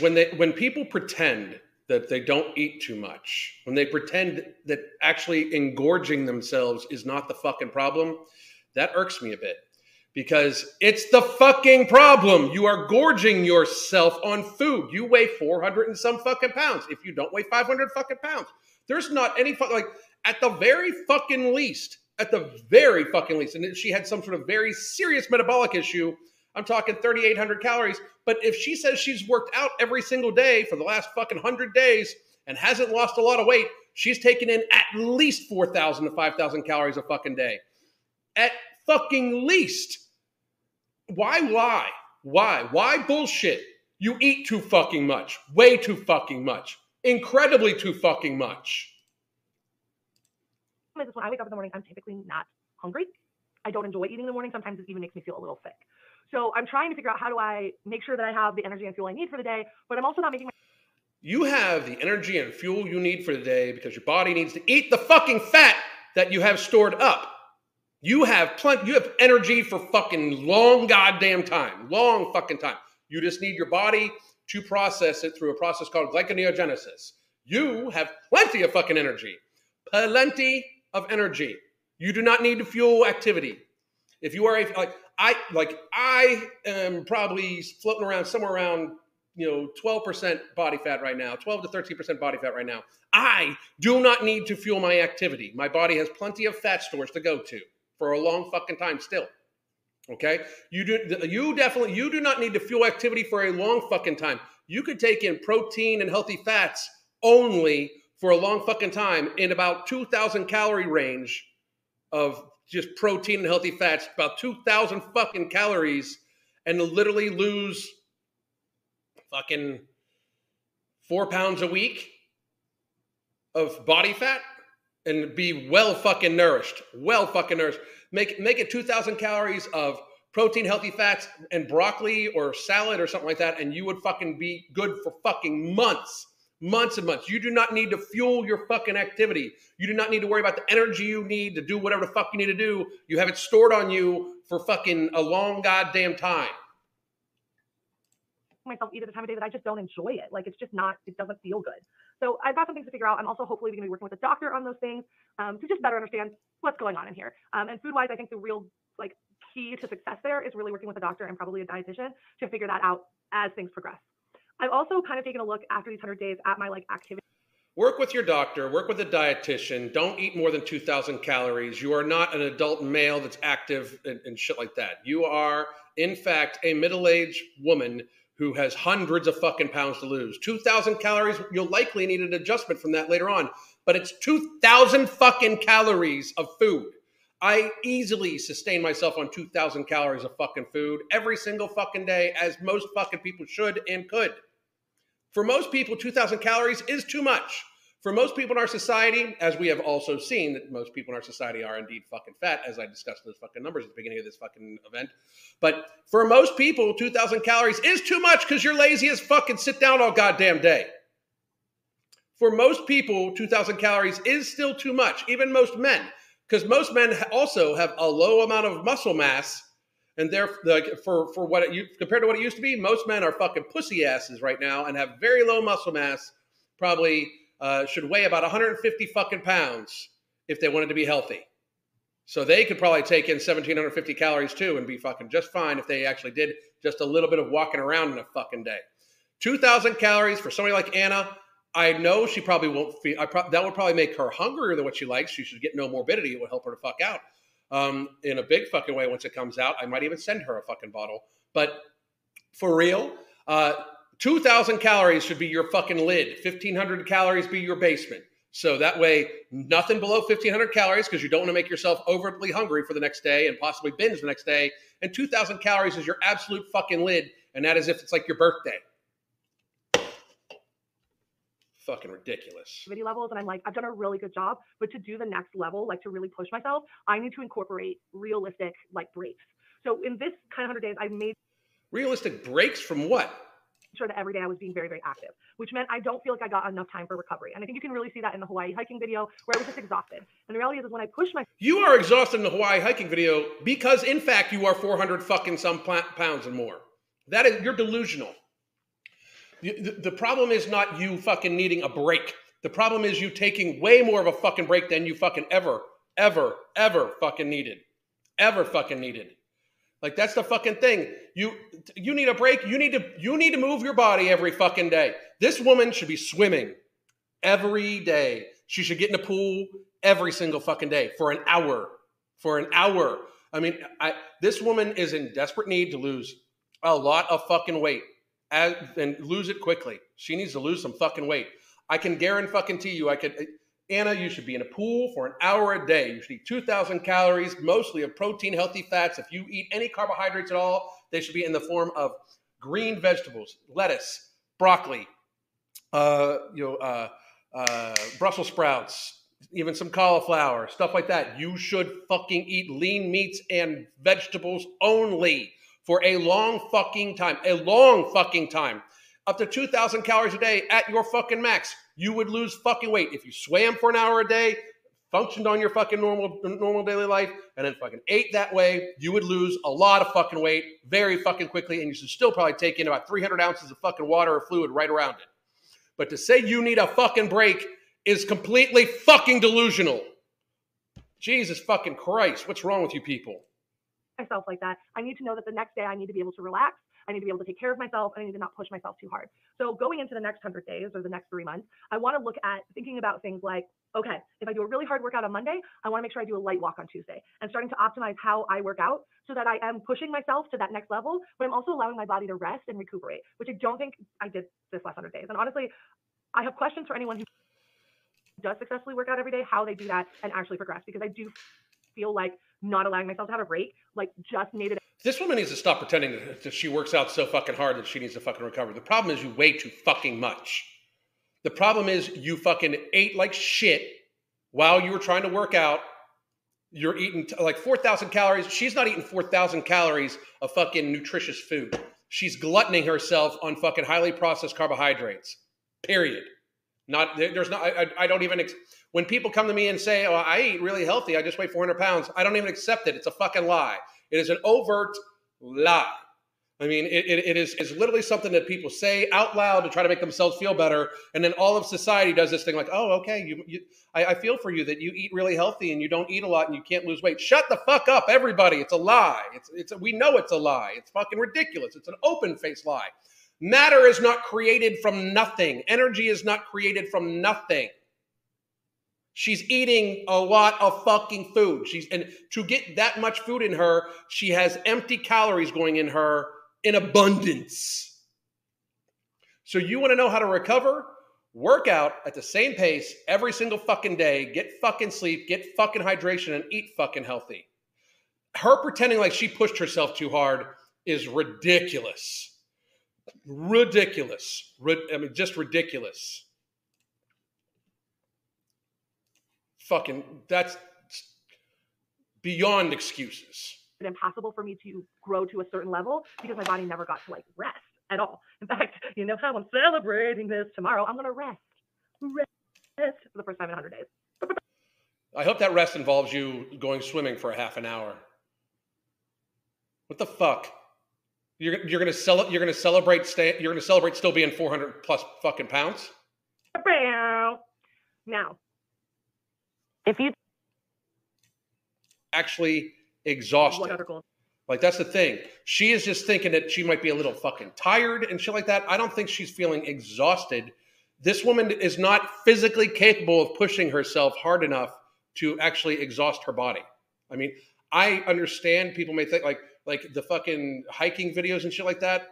when they, when people pretend that they don't eat too much, when they pretend that actually engorging themselves is not the fucking problem, that irks me a bit because it's the fucking problem. You are gorging yourself on food. You weigh 400 and some fucking pounds. If you don't weigh 500 fucking pounds, there's not any fuck like at the very fucking least, at the very fucking least, and she had some sort of very serious metabolic issue. I'm talking 3,800 calories. But if she says she's worked out every single day for the last fucking 100 days and hasn't lost a lot of weight, she's taking in at least 4,000 to 5,000 calories a fucking day. At fucking least. Why lie? Why? Why bullshit? You eat too fucking much. Way too fucking much. Incredibly too fucking much. is when I wake up in the morning, I'm typically not hungry. I don't enjoy eating in the morning. Sometimes it even makes me feel a little sick. So I'm trying to figure out how do I make sure that I have the energy and fuel I need for the day, but I'm also not making my You have the energy and fuel you need for the day because your body needs to eat the fucking fat that you have stored up. You have plenty you have energy for fucking long goddamn time. Long fucking time. You just need your body to process it through a process called glyconeogenesis. You have plenty of fucking energy. Plenty of energy. You do not need to fuel activity. If you are a, like I like I am probably floating around somewhere around you know 12% body fat right now, 12 to 13% body fat right now. I do not need to fuel my activity. My body has plenty of fat stores to go to for a long fucking time still. Okay? You do you definitely you do not need to fuel activity for a long fucking time. You could take in protein and healthy fats only for a long fucking time in about 2000 calorie range of just protein and healthy fats, about 2,000 fucking calories, and literally lose fucking four pounds a week of body fat and be well fucking nourished. Well fucking nourished. Make, make it 2,000 calories of protein, healthy fats, and broccoli or salad or something like that, and you would fucking be good for fucking months months and months. You do not need to fuel your fucking activity. You do not need to worry about the energy you need to do whatever the fuck you need to do. You have it stored on you for fucking a long goddamn time. Myself eat at a time of day that I just don't enjoy it. Like it's just not, it doesn't feel good. So I've got some things to figure out. I'm also hopefully going to be working with a doctor on those things um, to just better understand what's going on in here. Um, and food wise, I think the real like key to success there is really working with a doctor and probably a dietitian to figure that out as things progress. I've also kind of taken a look after these 100 days at my like activity. Work with your doctor, work with a dietitian. Don't eat more than 2,000 calories. You are not an adult male that's active and, and shit like that. You are, in fact, a middle aged woman who has hundreds of fucking pounds to lose. 2,000 calories, you'll likely need an adjustment from that later on, but it's 2,000 fucking calories of food. I easily sustain myself on 2,000 calories of fucking food every single fucking day, as most fucking people should and could. For most people, 2,000 calories is too much. For most people in our society, as we have also seen that most people in our society are indeed fucking fat, as I discussed those fucking numbers at the beginning of this fucking event. But for most people, 2,000 calories is too much because you're lazy as fucking sit down all goddamn day. For most people, 2,000 calories is still too much, even most men, because most men also have a low amount of muscle mass and they're like for for what compared to what it used to be, most men are fucking pussy asses right now and have very low muscle mass. Probably uh, should weigh about 150 fucking pounds if they wanted to be healthy. So they could probably take in 1750 calories too and be fucking just fine if they actually did just a little bit of walking around in a fucking day. 2,000 calories for somebody like Anna. I know she probably won't feel. I pro- that would probably make her hungrier than what she likes. She should get Nomorbidity. It would help her to fuck out um, in a big fucking way once it comes out. I might even send her a fucking bottle. But for real, uh, 2,000 calories should be your fucking lid. 1,500 calories be your basement. So that way, nothing below 1,500 calories because you don't want to make yourself overly hungry for the next day and possibly binge the next day. And 2,000 calories is your absolute fucking lid. And that is if it's like your birthday fucking ridiculous. Activity levels, and I'm like, I've done a really good job, but to do the next level, like to really push myself, I need to incorporate realistic like breaks. So in this kind of 100 days, I made realistic breaks from what? Sure that every day I was being very, very active, which meant I don't feel like I got enough time for recovery. And I think you can really see that in the Hawaii hiking video where I was just exhausted. And the reality is, is when I push my You are exhausted in the Hawaii hiking video because in fact you are 400 fucking some pounds and more. That is you're delusional. The, the problem is not you fucking needing a break. The problem is you taking way more of a fucking break than you fucking ever, ever, ever fucking needed. Ever fucking needed. Like that's the fucking thing. You you need a break. You need to you need to move your body every fucking day. This woman should be swimming every day. She should get in the pool every single fucking day for an hour. For an hour. I mean, I this woman is in desperate need to lose a lot of fucking weight and lose it quickly. She needs to lose some fucking weight. I can guarantee fucking you, I could Anna, you should be in a pool for an hour a day. You should eat 2,000 calories, mostly of protein, healthy fats. If you eat any carbohydrates at all, they should be in the form of green vegetables, lettuce, broccoli, uh, you know, uh, uh, Brussels sprouts, even some cauliflower, stuff like that. You should fucking eat lean meats and vegetables only for a long fucking time. A long fucking time. Up to 2,000 calories a day at your fucking max. You would lose fucking weight if you swam for an hour a day, functioned on your fucking normal normal daily life, and then fucking ate that way. You would lose a lot of fucking weight very fucking quickly, and you should still probably take in about 300 ounces of fucking water or fluid right around it. But to say you need a fucking break is completely fucking delusional. Jesus fucking Christ, what's wrong with you people? myself like that. I need to know that the next day I need to be able to relax. I need to be able to take care of myself. and I need to not push myself too hard. So going into the next 100 days or the next three months, I want to look at thinking about things like, okay, if I do a really hard workout on Monday, I want to make sure I do a light walk on Tuesday and starting to optimize how I work out so that I am pushing myself to that next level, but I'm also allowing my body to rest and recuperate, which I don't think I did this last 100 days. And honestly, I have questions for anyone who does successfully work out every day, how they do that and actually progress, because I do feel like not allowing myself to have a break, like just made it This woman needs to stop pretending that she works out so fucking hard that she needs to fucking recover. The problem is you weigh too fucking much. The problem is you fucking ate like shit while you were trying to work out. You're eating t- like 4,000 calories. She's not eating 4,000 calories of fucking nutritious food. She's gluttoning herself on fucking highly processed carbohydrates. Period. Not there's not. I, I, I don't even. Ex- when people come to me and say, "Oh, I eat really healthy. I just weigh 400 pounds," I don't even accept it. It's a fucking lie. It is an overt lie. I mean, it, it, it is is literally something that people say out loud to try to make themselves feel better, and then all of society does this thing like, "Oh, okay, you, you I, I feel for you that you eat really healthy and you don't eat a lot and you can't lose weight." Shut the fuck up, everybody! It's a lie. It's it's we know it's a lie. It's fucking ridiculous. It's an open faced lie. Matter is not created from nothing. Energy is not created from nothing. She's eating a lot of fucking food. She's and to get that much food in her, she has empty calories going in her in abundance. So you want to know how to recover? Work out at the same pace every single fucking day, get fucking sleep, get fucking hydration and eat fucking healthy. Her pretending like she pushed herself too hard is ridiculous. Ridiculous. Rid- I mean just ridiculous. Fucking that's beyond excuses. It's impossible for me to grow to a certain level because my body never got to like rest at all. In fact, you know how I'm celebrating this tomorrow. I'm gonna rest, rest for the first time in 100 days. I hope that rest involves you going swimming for a half an hour. What the fuck? You're, you're gonna sell you're gonna celebrate stay you're gonna celebrate still being 400 plus fucking pounds? Now, if you Actually what exhausted. other goals? Like that's the thing. She is just thinking that she might be a little fucking tired and shit like that. I don't think she's feeling exhausted. This woman is not physically capable of pushing herself hard enough to actually exhaust her body. I mean, I understand people may think like like the fucking hiking videos and shit like that.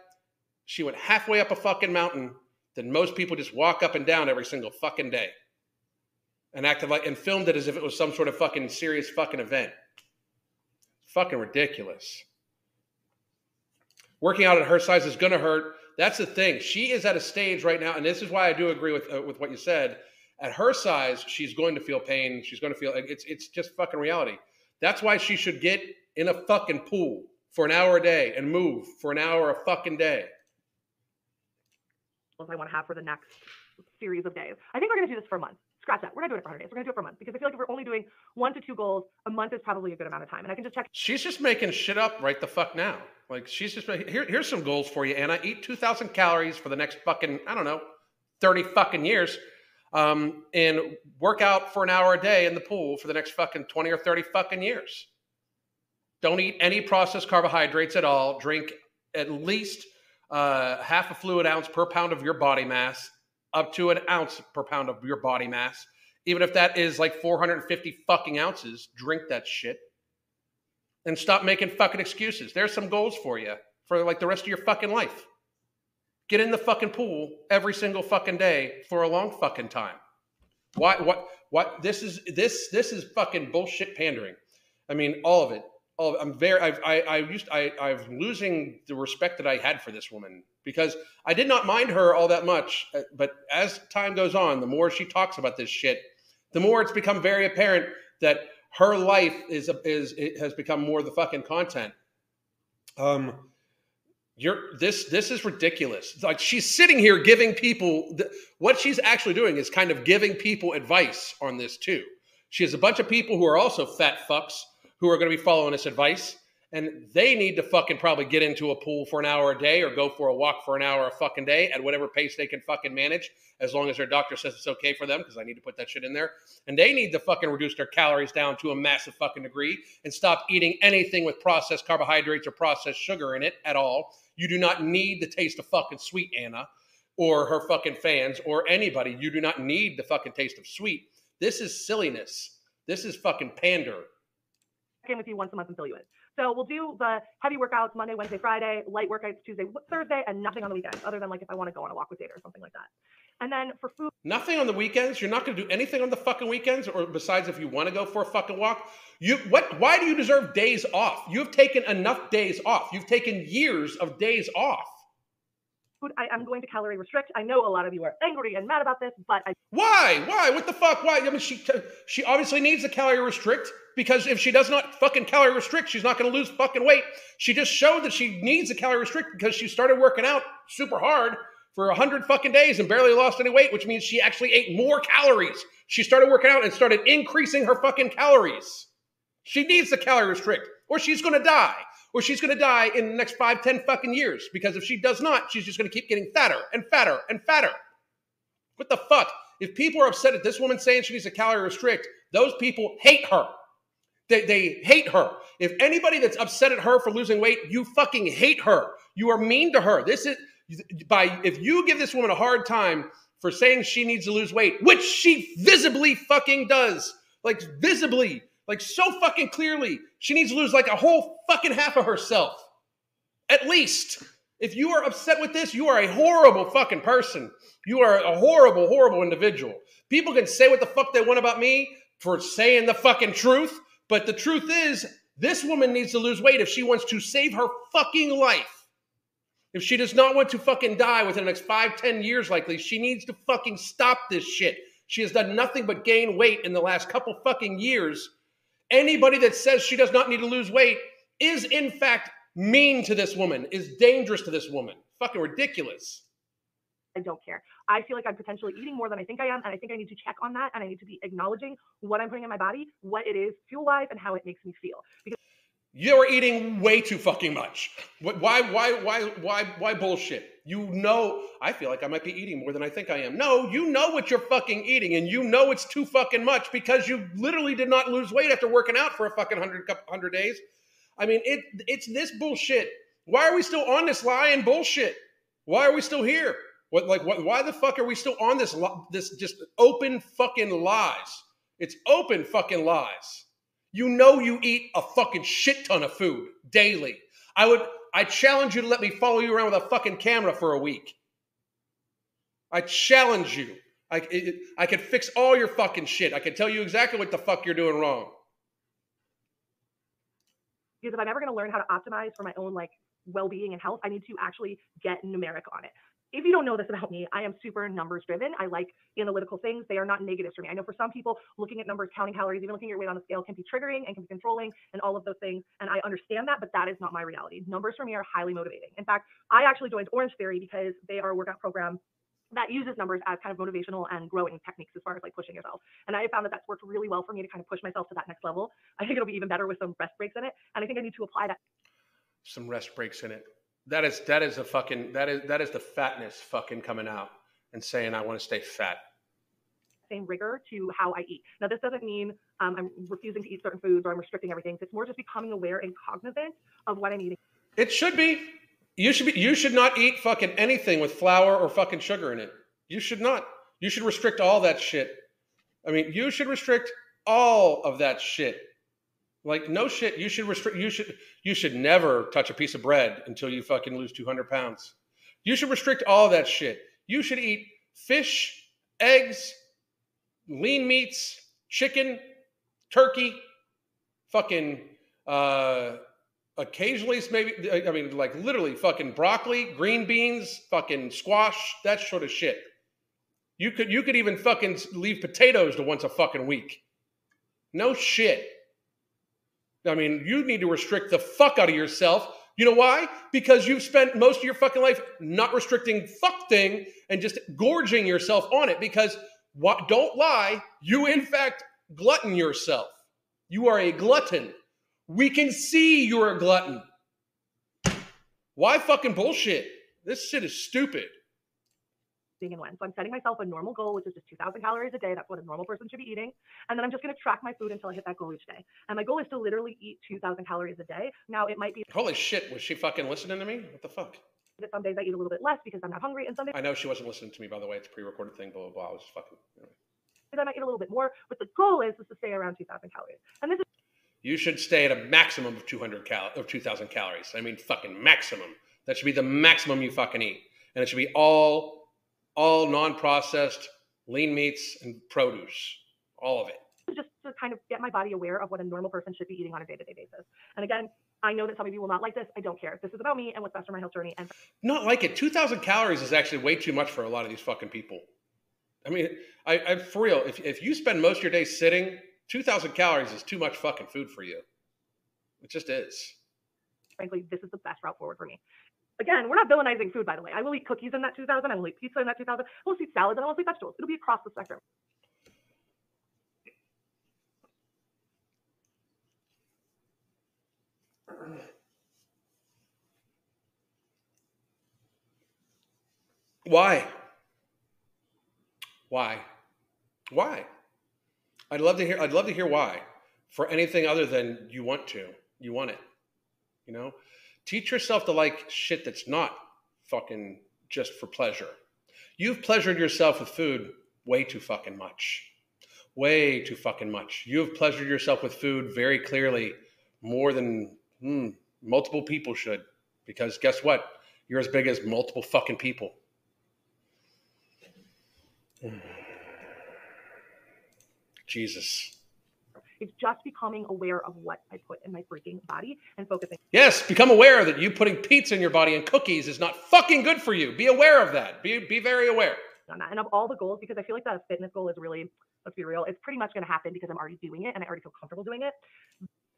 She went halfway up a fucking mountain, then most people just walk up and down every single fucking day. And acted like and filmed it as if it was some sort of fucking serious fucking event. Fucking ridiculous. Working out at her size is going to hurt. That's the thing. She is at a stage right now, and this is why I do agree with uh, with what you said. At her size, she's going to feel pain. She's going to feel it's it's just fucking reality. That's why she should get in a fucking pool for an hour a day and move for an hour a fucking day. I want to have for the next series of days. I think we're going to do this for a month. Scratch that. We're not doing it for 100 days. We're going to do it for a month because I feel like if we're only doing one to two goals, a month is probably a good amount of time. And I can just check She's just making shit up right the fuck now. Like she's just here. Here's some goals for you, Anna. Eat two thousand calories for the next fucking I don't know, thirty fucking years, um, and work out for an hour a day in the pool for the next fucking twenty or thirty fucking years. Don't eat any processed carbohydrates at all. Drink at least uh, half a fluid ounce per pound of your body mass, up to an ounce per pound of your body mass. Even if that is like 450 fucking ounces, drink that shit and stop making fucking excuses. There's some goals for you for like the rest of your fucking life. Get in the fucking pool every single fucking day for a long fucking time. Why? What? What? This is this this is fucking bullshit pandering. I mean, all of it. All of. I'm very. I've, I I used. I I'm losing the respect that I had for this woman because I did not mind her all that much. uh, But as time goes on, the more she talks about this shit, the more it's become very apparent that her life is is has become more the fucking content. Um, you're this this is ridiculous. Like she's sitting here giving people th- what she's actually doing is kind of giving people advice on this too. She has a bunch of people who are also fat fucks who are going to be following this advice, and they need to fucking probably get into a pool for an hour a day or go for a walk for an hour a fucking day at whatever pace they can fucking manage, as long as their doctor says it's okay for them, because I need to put that shit in there. And they need to fucking reduce their calories down to a massive fucking degree and stop eating anything with processed carbohydrates or processed sugar in it at all. You do not need the taste of fucking sweet Anna or her fucking fans or anybody. You do not need the fucking taste of sweet. This is silliness. This is fucking pander. in with you once a month and fill you in. So we'll do the heavy workouts Monday, Wednesday, Friday, light workouts Tuesday, Thursday, and nothing on the weekends, other than like if I want to go on a walk with Data or something like that. And then for food, Nothing on the weekends. You're not going to do anything on the fucking weekends, or besides if you want to go for a fucking walk. You what? Why do you deserve days off? You have taken enough days off. You've taken years of days off. Food I am going to calorie restrict. I know a lot of you are angry and mad about this, but I Why? Why? What the fuck? Why? I mean, she she obviously needs to calorie restrict because if she does not fucking calorie restrict, she's not going to lose fucking weight. She just showed that she needs to calorie restrict because she started working out super hard for a hundred fucking days and barely lost any weight, which means she actually ate more calories. She started working out and started increasing her fucking calories. She needs to calorie restrict, or she's going to die, or she's going to die in the next five, ten fucking years. Because if she does not, she's just going to keep getting fatter and fatter and fatter. What the fuck? If people are upset at this woman saying she needs to calorie restrict, those people hate her. They, they hate her. If anybody that's upset at her for losing weight, you fucking hate her. You are mean to her. This is by if you give this woman a hard time for saying she needs to lose weight, which she visibly fucking does, like visibly, like so fucking clearly, she needs to lose like a whole fucking half of herself. At least. If you are upset with this, you are a horrible fucking person. You are a horrible, horrible individual. People can say what the fuck they want about me for saying the fucking truth, but the truth is, this woman needs to lose weight if she wants to save her fucking life. If she does not want to fucking die within the next five, ten years, likely, she needs to fucking stop this shit. She has done nothing but gain weight in the last couple fucking years. Anybody that says she does not need to lose weight is, in fact, mean to this woman, is dangerous to this woman. Fucking ridiculous. I don't care. I feel like I'm potentially eating more than I think I am, and I think I need to check on that, and I need to be acknowledging what I'm putting in my body, what it is fuel wise, and how it makes me feel. Because You're eating way too fucking much. Why, why, why, why, why bullshit? You know, I feel like I might be eating more than I think I am. No, you know what you're fucking eating, and you know it's too fucking much because you literally did not lose weight after working out for a fucking hundred hundred days. I mean, it it's this bullshit. Why are we still on this lie and bullshit? Why are we still here? What like what? Why the fuck are we still on this this just open fucking lies? It's open fucking lies. You know you eat a fucking shit ton of food daily. I would I challenge you to let me follow you around with a fucking camera for a week. I challenge you. I, it, I could fix all your fucking shit. I could tell you exactly what the fuck you're doing wrong. because if I'm ever going to learn how to optimize for my own like well-being and health, I need to actually get numeric on it. If you don't know this about me, I am super numbers driven. I like analytical things. They are not negatives for me. I know for some people, looking at numbers, counting calories, even looking at your weight on the scale can be triggering and can be controlling and all of those things. And I understand that, but that is not my reality. Numbers for me are highly motivating. In fact, I actually joined Orangetheory because they are a workout program that uses numbers as kind of motivational and growing techniques as far as like pushing yourself. And I found that that's worked really well for me to kind of push myself to that next level. I think it'll be even better with some rest breaks in it. And I think I need to apply that Some rest breaks in it. That is that is a fucking that is that is the fatness fucking coming out and saying I want to stay fat. same rigor to how I eat. Now, this doesn't mean um, I'm refusing to eat certain foods or I'm restricting everything. It's more just becoming aware and cognizant of what I'm eating. It should be. You should be. You should not eat fucking anything with flour or fucking sugar in it. You should not. You should restrict all that shit. I mean, you should restrict all of that shit. Like no shit. You should restrict. You should. You should never touch a piece of bread until you fucking lose two hundred pounds. You should restrict all that shit. You should eat fish, eggs, lean meats, chicken, turkey, fucking uh occasionally maybe I mean like literally fucking broccoli, green beans, fucking squash, that sort of shit. You could you could even fucking leave potatoes to once a fucking week. No shit. I mean, you need to restrict the fuck out of yourself. You know why? Because you've spent most of your fucking life not restricting fuck thing and just gorging yourself on it. Because what, don't lie, you in fact glutton yourself. You are a glutton. We can see you're a glutton. Why fucking bullshit? This shit is stupid and when. So I'm setting myself a normal goal, which is just 2,000 calories a day. That's what a normal person should be eating. And then I'm just going to track my food until I hit that goal each day. And my goal is to literally eat 2,000 calories a day. Now it might be. Holy shit! Was she fucking listening to me? What the fuck? That some days I eat a little bit less because I'm not hungry, and some days I know she wasn't listening to me. By the way, it's a pre-recorded thing. Blah blah blah. I was just fucking. Anyway. I might eat a little bit more, but the goal is, is to stay around 2,000 calories. And this is. You should stay at a maximum of 200 cal of 2,000 calories. I mean, fucking maximum. That should be the maximum you fucking eat, and it should be all all non-processed lean meats and produce, all of it. Just to kind of get my body aware of what a normal person should be eating on a day-to-day basis. And again, I know that some of you will not like this. I don't care. This is about me and what's best for my health journey. And not like it. Two thousand calories is actually way too much for a lot of these fucking people. I mean, I, I for real. If if you spend most of your day sitting, two thousand calories is too much fucking food for you. It just is. Frankly, this is the best route forward for me again, we're not villainizing food, by the way. I will eat cookies in that 2000. I will eat pizza in that 2000. I will eat salads and I will eat vegetables. It'll be across the spectrum. Why? Why? Why? I'd love to hear. I'd love to hear why. For anything other than you want to, you want it. You know, Teach yourself to like shit that's not fucking just for pleasure. You've pleasured yourself with food way too fucking much. Way too fucking much. You've pleasured yourself with food very clearly more than hmm, multiple people should. Because guess what? You're as big as multiple fucking people. Jesus. It's just becoming aware of what I put in my freaking body and focusing. Yes, become aware that you putting pizza in your body and cookies is not fucking good for you. Be aware of that. Be be very aware. On that. And of all the goals, because I feel like the fitness goal is really, let's be real, it's pretty much going to happen because I'm already doing it and I already feel comfortable doing it.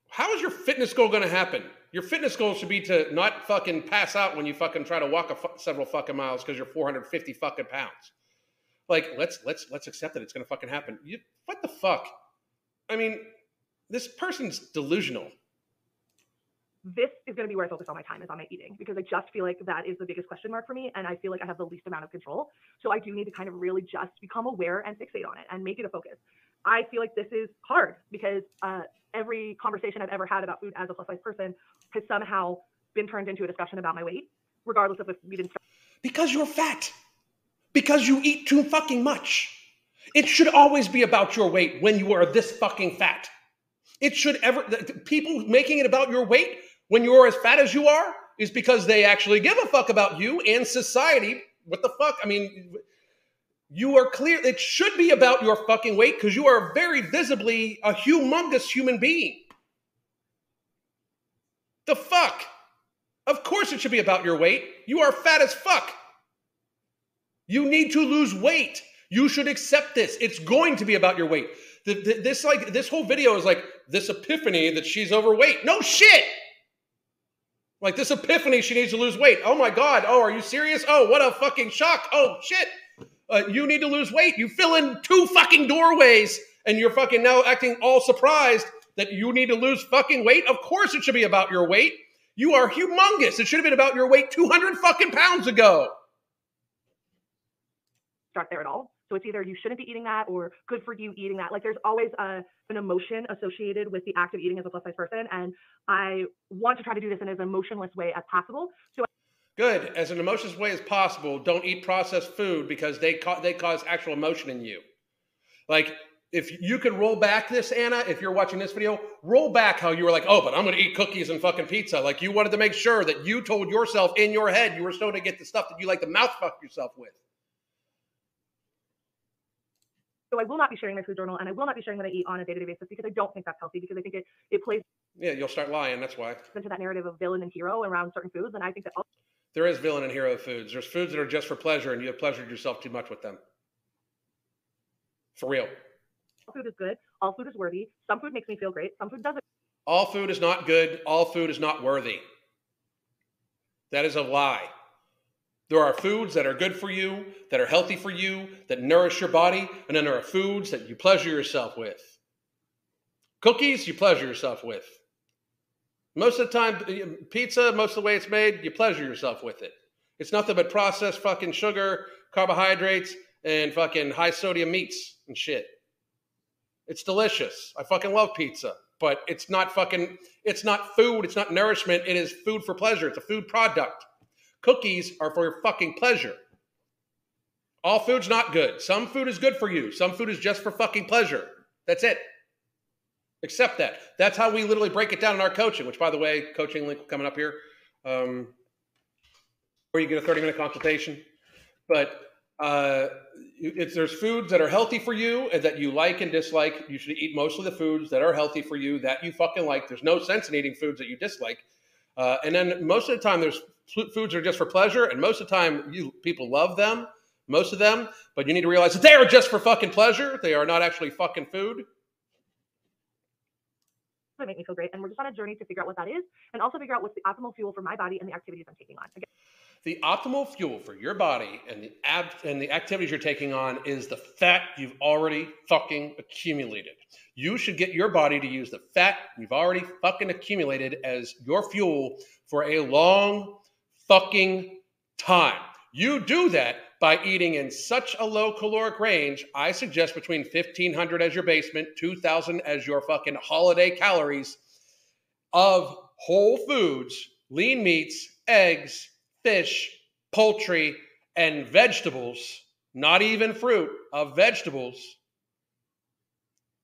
How is your fitness goal going to happen? Your fitness goal should be to not fucking pass out when you fucking try to walk several fucking miles because you're 450 fucking pounds. Like, let's let's let's accept that it's going to fucking happen. You, what the fuck? I mean, this person's delusional. This is going to be where I focus all my time is on my eating because I just feel like that is the biggest question mark for me. And I feel like I have the least amount of control. So I do need to kind of really just become aware and fixate on it and make it a focus. I feel like this is hard because uh, every conversation I've ever had about food as a plus size person has somehow been turned into a discussion about my weight, regardless of if we didn't. Start- because you're fat. Because you eat too fucking much. It should always be about your weight when you are this fucking fat. It should ever, people making it about your weight when you're as fat as you are is because they actually give a fuck about you and society. What the fuck? I mean, you are clear. It should be about your fucking weight because you are very visibly a humongous human being. The fuck? Of course it should be about your weight. You are fat as fuck. You need to lose weight. You should accept this. It's going to be about your weight. The, the, this like this whole video is like this epiphany that she's overweight. No shit. Like this epiphany, she needs to lose weight. Oh my god. Oh, are you serious? Oh, what a fucking shock. Oh shit. Uh, you need to lose weight. You fill in two fucking doorways, and you're fucking now acting all surprised that you need to lose fucking weight. Of course, it should be about your weight. You are humongous. It should have been about your weight 200 fucking pounds ago. Start there at all. So it's either you shouldn't be eating that or good for you eating that. Like there's always a, an emotion associated with the act of eating as a plus size person. And I want to try to do this in as emotionless way as possible. So good. As an emotionless way as possible, don't eat processed food because they, ca- they cause actual emotion in you. Like if you could roll back this, Anna, if you're watching this video, roll back how you were like, oh, but I'm going to eat cookies and fucking pizza. Like you wanted to make sure that you told yourself in your head you were still going to get the stuff that you like to mouth fuck yourself with. So I will not be sharing my food journal and I will not be sharing what I eat on a day-to-day basis because I don't think that's healthy because I think it, it plays Yeah, you'll start lying. That's why. into that narrative of villain and hero around certain foods. And I think that There is villain and hero foods. There's foods that are just for pleasure, and you have pleasured yourself too much with them. For real. All food is good. All food is worthy. Some food makes me feel great. Some food doesn't. All food is not good. All food is not worthy. That is a lie. There are foods that are good for you, that are healthy for you, that nourish your body, and then there are foods that you pleasure yourself with. Cookies, you pleasure yourself with. Most of the time, pizza, most of the way it's made, you pleasure yourself with it. It's nothing but processed fucking sugar, carbohydrates, and fucking high sodium meats and shit. It's delicious. I fucking love pizza, but it's not fucking, it's not food. It's not nourishment. It is food for pleasure. It's a food product. Cookies are for your fucking pleasure. All food's not good. Some food is good for you. Some food is just for fucking pleasure. That's it. Accept that. That's how we literally break it down in our coaching, which, by the way, coaching link coming up here. Um, or you get a 30 minute consultation. But uh, if there's foods that are healthy for you and that you like and dislike, you should eat mostly the foods that are healthy for you that you fucking like. There's no sense in eating foods that you dislike. Uh, and then most of the time, there's foods are just for pleasure, and most of the time, you people love them, most of them. But you need to realize that they are just for fucking pleasure. They are not actually fucking food. They make me feel great. And we're just on a journey to figure out what that is and also figure out what's the optimal fuel for my body and the activities I'm taking on. Again, The optimal fuel for your body and the ab- and the activities you're taking on is the fat you've already fucking accumulated. You should get your body to use the fat you've already fucking accumulated as your fuel for a long fucking time. You do that by eating in such a low caloric range. I suggest between 1500 as your basement, 2000 as your fucking holiday calories of whole foods, lean meats, eggs, fish, poultry, and vegetables, not even fruit, of vegetables,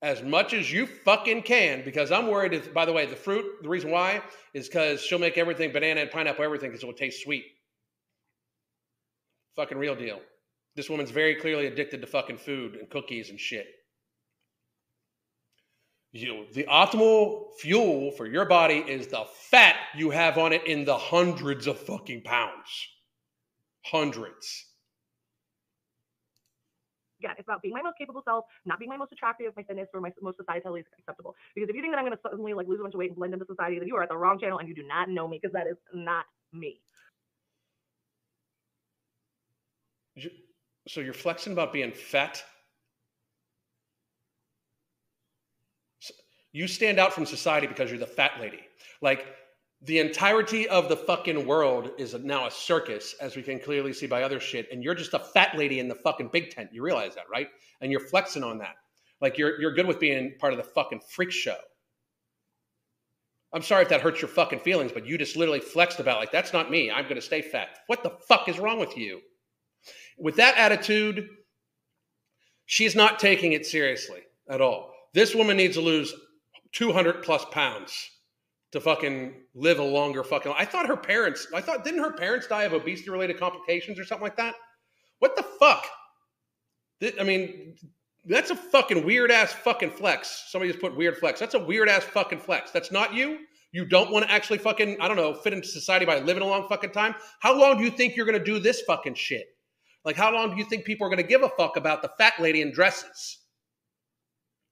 as much as you fucking can. Because I'm worried, if, by the way, the fruit, the reason why is because she'll make everything banana and pineapple, everything, because it will taste sweet. Fucking real deal. This woman's very clearly addicted to fucking food and cookies and shit. You, the optimal fuel for your body is the fat you have on it in the hundreds of fucking pounds. Hundreds. Again, it's about being my most capable self, not being my most attractive, my thinness, or my most societally acceptable. Because if you think that I'm going to suddenly like lose a bunch of weight and blend into society, then you are at the wrong channel and you do not know me because that is not me. So you're flexing about being fat? You stand out from society because you're the fat lady. Like the entirety of the fucking world is now a circus, as we can clearly see by other shit, and you're just a fat lady in the fucking big tent. You realize that, right? And you're flexing on that. Like you're you're good with being part of the fucking freak show. I'm sorry if that hurts your fucking feelings, but you just literally flexed about like that's not me. I'm gonna stay fat. What the fuck is wrong with you? With that attitude, she's not taking it seriously at all. This woman needs to lose 200 plus pounds to fucking live a longer fucking I thought her parents, I thought, didn't her parents die of obesity related complications or something like that? What the fuck? I mean, that's a fucking weird ass fucking flex. Somebody just put weird flex. That's a weird ass fucking flex. That's not you. You don't want to actually fucking, I don't know, fit into society by living a long fucking time. How long do you think you're going to do this fucking shit? Like, how long do you think people are going to give a fuck about the fat lady in dresses?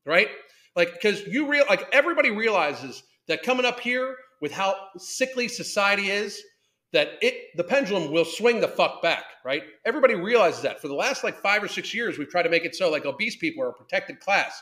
Right? Like, because you real, like, everybody realizes that coming up here with how sickly society is, that it, the pendulum will swing the fuck back, right? Everybody realizes that. For the last like five or six years, we've tried to make it so like obese people are a protected class.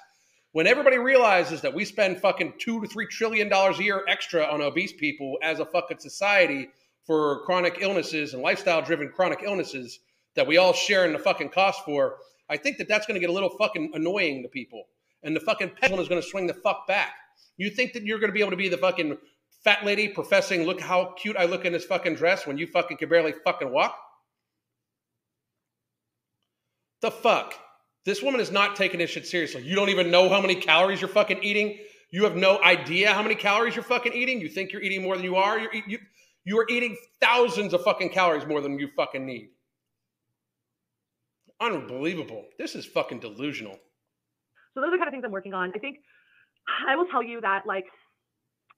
When everybody realizes that we spend fucking two to three trillion dollars a year extra on obese people as a fucking society for chronic illnesses and lifestyle driven chronic illnesses, that we all share in the fucking cost for, I think that that's going to get a little fucking annoying to people. And the fucking pendulum is going to swing the fuck back. You think that you're going to be able to be the fucking fat lady professing, look how cute I look in this fucking dress when you fucking can barely fucking walk? The fuck? This woman is not taking this shit seriously. You don't even know how many calories you're fucking eating. You have no idea how many calories you're fucking eating. You think you're eating more than you are. You're, you, you are eating thousands of fucking calories more than you fucking need. Unbelievable. This is fucking delusional. So those are the kind of things I'm working on. I think I will tell you that like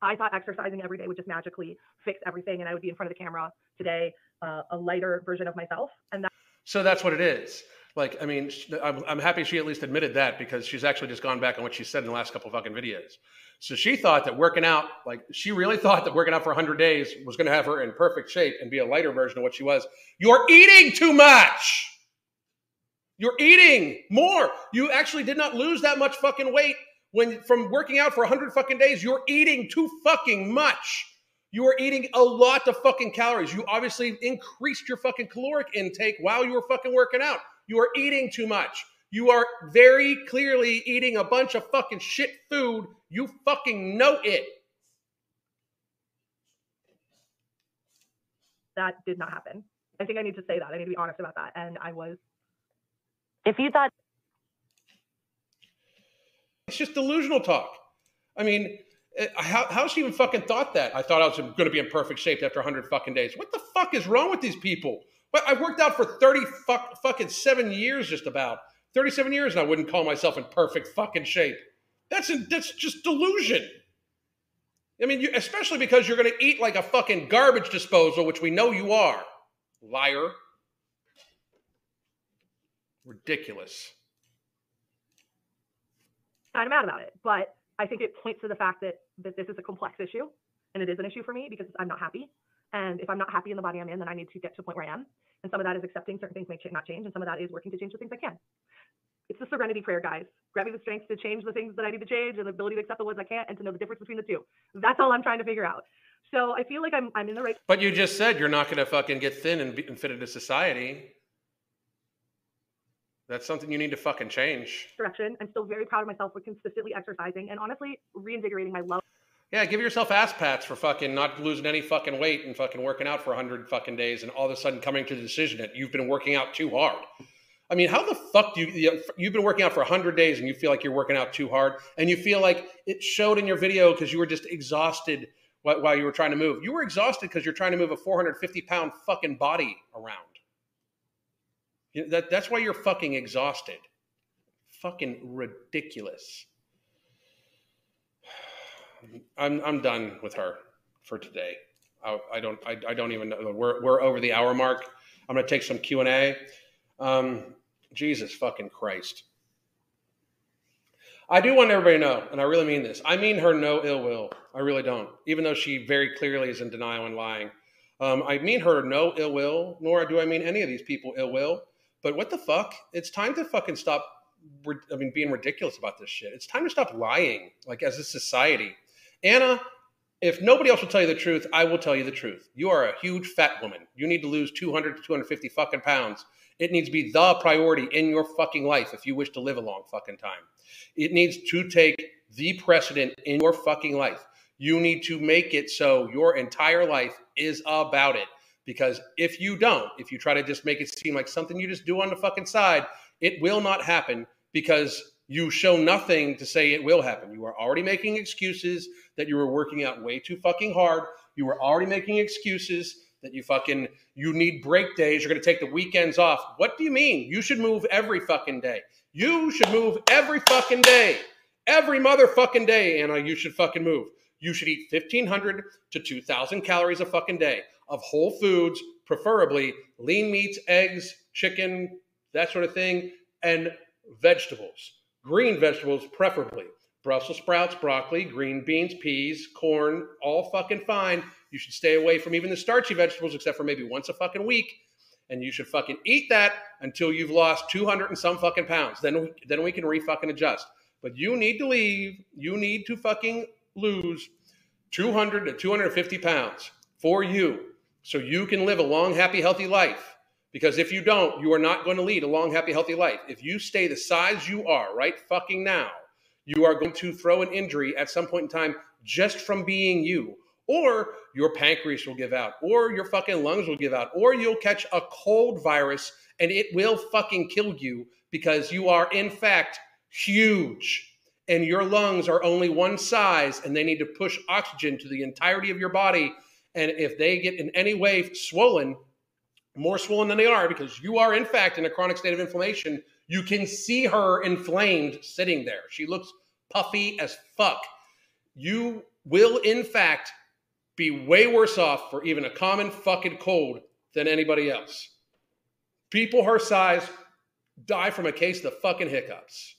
I thought exercising every day would just magically fix everything, and I would be in front of the camera today, uh, a lighter version of myself, and that. So that's what it is. Like, I mean, I'm, I'm happy she at least admitted that because she's actually just gone back on what she said in the last couple fucking videos. So she thought that working out, like, she really thought that working out for 100 days was going to have her in perfect shape and be a lighter version of what she was. You're eating too much. You're eating more. You actually did not lose that much fucking weight when from working out for 100 fucking days. You're eating too fucking much. You are eating a lot of fucking calories. You obviously increased your fucking caloric intake while you were fucking working out. You are eating too much. You are very clearly eating a bunch of fucking shit food. You fucking know it. That did not happen. I think I need to say that. I need to be honest about that. And I was. If you thought it's just delusional talk. I mean, eh, how, how she even fucking thought that? I thought I was going to be in perfect shape after 100 fucking days. What the fuck is wrong with these people? But I've worked out for 30 fuck, fucking seven years, just about 37 years, and I wouldn't call myself in perfect fucking shape. That's a, that's just delusion. I mean, you, especially because you're going to eat like a fucking garbage disposal, which we know you are, liar. Ridiculous. I'm mad about it, but I think it points to the fact that, that this is a complex issue and it is an issue for me because I'm not happy. And if I'm not happy in the body I'm in, then I need to get to a point where I am. And some of that is accepting certain things may ch- not change, and some of that is working to change the things I can. It's the serenity prayer, guys. Grab me the strength to change the things that I need to change and the ability to accept the ones I can't and to know the difference between the two. That's all I'm trying to figure out. So I feel like I'm, I'm in the right But you just said you're not going to fucking get thin and, be, and fit into society. That's something you need to fucking change. direction. I'm still very proud of myself for consistently exercising and honestly reinvigorating my love Yeah, give yourself ass pats for fucking not losing any fucking weight and fucking working out for 100 fucking days and all of a sudden coming to the decision that you've been working out too hard. I mean, how the fuck do you, you you've been working out for 100 days and you feel like you're working out too hard and you feel like it showed in your video because you were just exhausted while, while you were trying to move. You were exhausted because you're trying to move a 450 pound fucking body around. You know, that, that's why you're fucking exhausted. Fucking ridiculous. I'm I'm done with her for today. I, I don't I, I don't even know. We're we're over the hour mark. I'm gonna take some Q and A. Um, Jesus fucking Christ. I do want everybody to know, and I really mean this. I mean her no ill will. I really don't. Even though she very clearly is in denial and lying. Um, I mean her no ill will, nor do I mean any of these people ill will. But what the fuck? It's time to fucking stop. I mean, being ridiculous about this shit. It's time to stop lying, like as a society. Anna, if nobody else will tell you the truth, I will tell you the truth. You are a huge fat woman. You need to lose 200 to 250 fucking pounds. It needs to be the priority in your fucking life if you wish to live a long fucking time. It needs to take the precedent in your fucking life. You need to make it so your entire life is about it. Because if you don't, if you try to just make it seem like something you just do on the fucking side, it will not happen because you show nothing to say it will happen. You are already making excuses that you were working out way too fucking hard. You were already making excuses that you fucking you need break days. You're going to take the weekends off. What do you mean? You should move every fucking day. You should move every fucking day. Every motherfucking day, Anna, you should fucking move. You should eat 1500 to 2000 calories a fucking day of whole foods, preferably lean meats, eggs, chicken, that sort of thing, and vegetables. Green vegetables, preferably. Brussels sprouts, broccoli, green beans, peas, corn, all fucking fine. You should stay away from even the starchy vegetables, except for maybe once a fucking week. And you should fucking eat that until you've lost 200 and some fucking pounds. Then we, then we can re fucking adjust. But you need to leave. You need to fucking lose 200 to 250 pounds for you so you can live a long, happy, healthy life. Because if you don't, you are not going to lead a long, happy, healthy life. If you stay the size you are right fucking now, you are going to throw an injury at some point in time just from being you. Or your pancreas will give out, or your fucking lungs will give out, or you'll catch a cold virus and it will fucking kill you because you are, in fact, huge. And your lungs are only one size and they need to push oxygen to the entirety of your body. And if they get in any way swollen, more swollen than they are, because you are, in fact, in a chronic state of inflammation, You can see her inflamed sitting there. She looks puffy as fuck. You will, in fact, be way worse off for even a common fucking cold than anybody else. People her size die from a case of the fucking hiccups.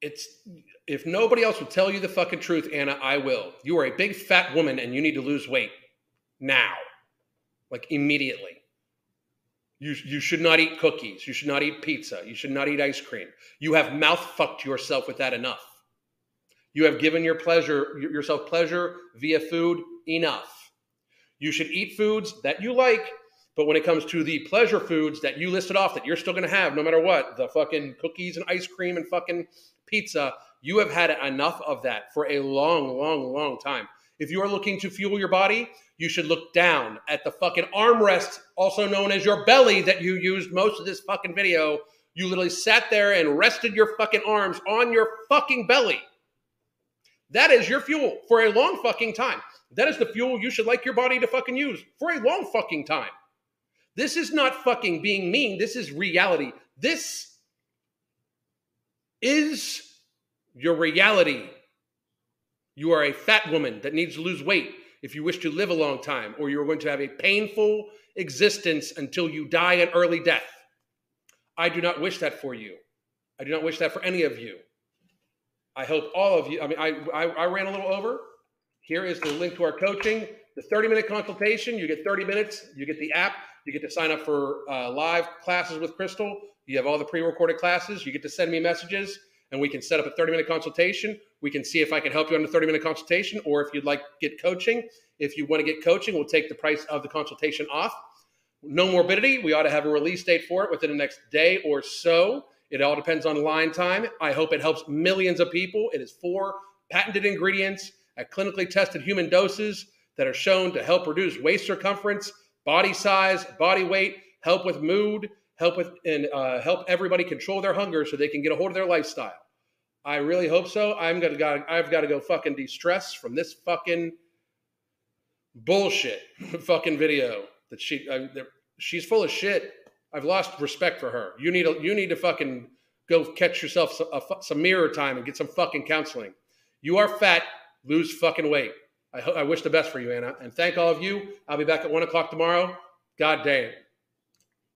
It's if nobody else will tell you the fucking truth, Anna, I will. You are a big fat woman and you need to lose weight now, like immediately. You, you should not eat cookies. You should not eat pizza. You should not eat ice cream. You have mouth fucked yourself with that enough. You have given your pleasure yourself pleasure via food enough. You should eat foods that you like, but when it comes to the pleasure foods that you listed off that you're still going to have no matter what, the fucking cookies and ice cream and fucking pizza, you have had enough of that for a long, long, long time. If you are looking to fuel your body, you should look down at the fucking armrest, also known as your belly, that you used most of this fucking video. You literally sat there and rested your fucking arms on your fucking belly. That is your fuel for a long fucking time. That is the fuel you should like your body to fucking use for a long fucking time. This is not fucking being mean. This is reality. This is your reality. You are a fat woman that needs to lose weight if you wish to live a long time, or you're going to have a painful existence until you die an early death. I do not wish that for you. I do not wish that for any of you. I hope all of you, I mean, I, I, I ran a little over. Here is the link to our coaching, the 30 minute consultation. You get 30 minutes, you get the app, you get to sign up for uh, live classes with Crystal. You have all the pre recorded classes. You get to send me messages and we can set up a 30 minute consultation. We can see if I can help you on a 30 minute consultation, or if you'd like get coaching. If you want to get coaching, we'll take the price of the consultation off. Nomorbidity. We ought to have a release date for it within the next day or so. It all depends on line time. I hope it helps millions of people. It is four patented ingredients at clinically tested human doses that are shown to help reduce waist circumference, body size, body weight, help with mood, help with and uh, help everybody control their hunger so they can get a hold of their lifestyle. I really hope so. I'm gonna got I've got to go fucking de-stress from this fucking bullshit fucking video that she she's full of shit. I've lost respect for her. You need a, you need to fucking go catch yourself some, a, some mirror time and get some fucking counseling. You are fat. Lose fucking weight. I, I wish the best for you, Anna. And thank all of you. I'll be back at one o'clock tomorrow. God damn.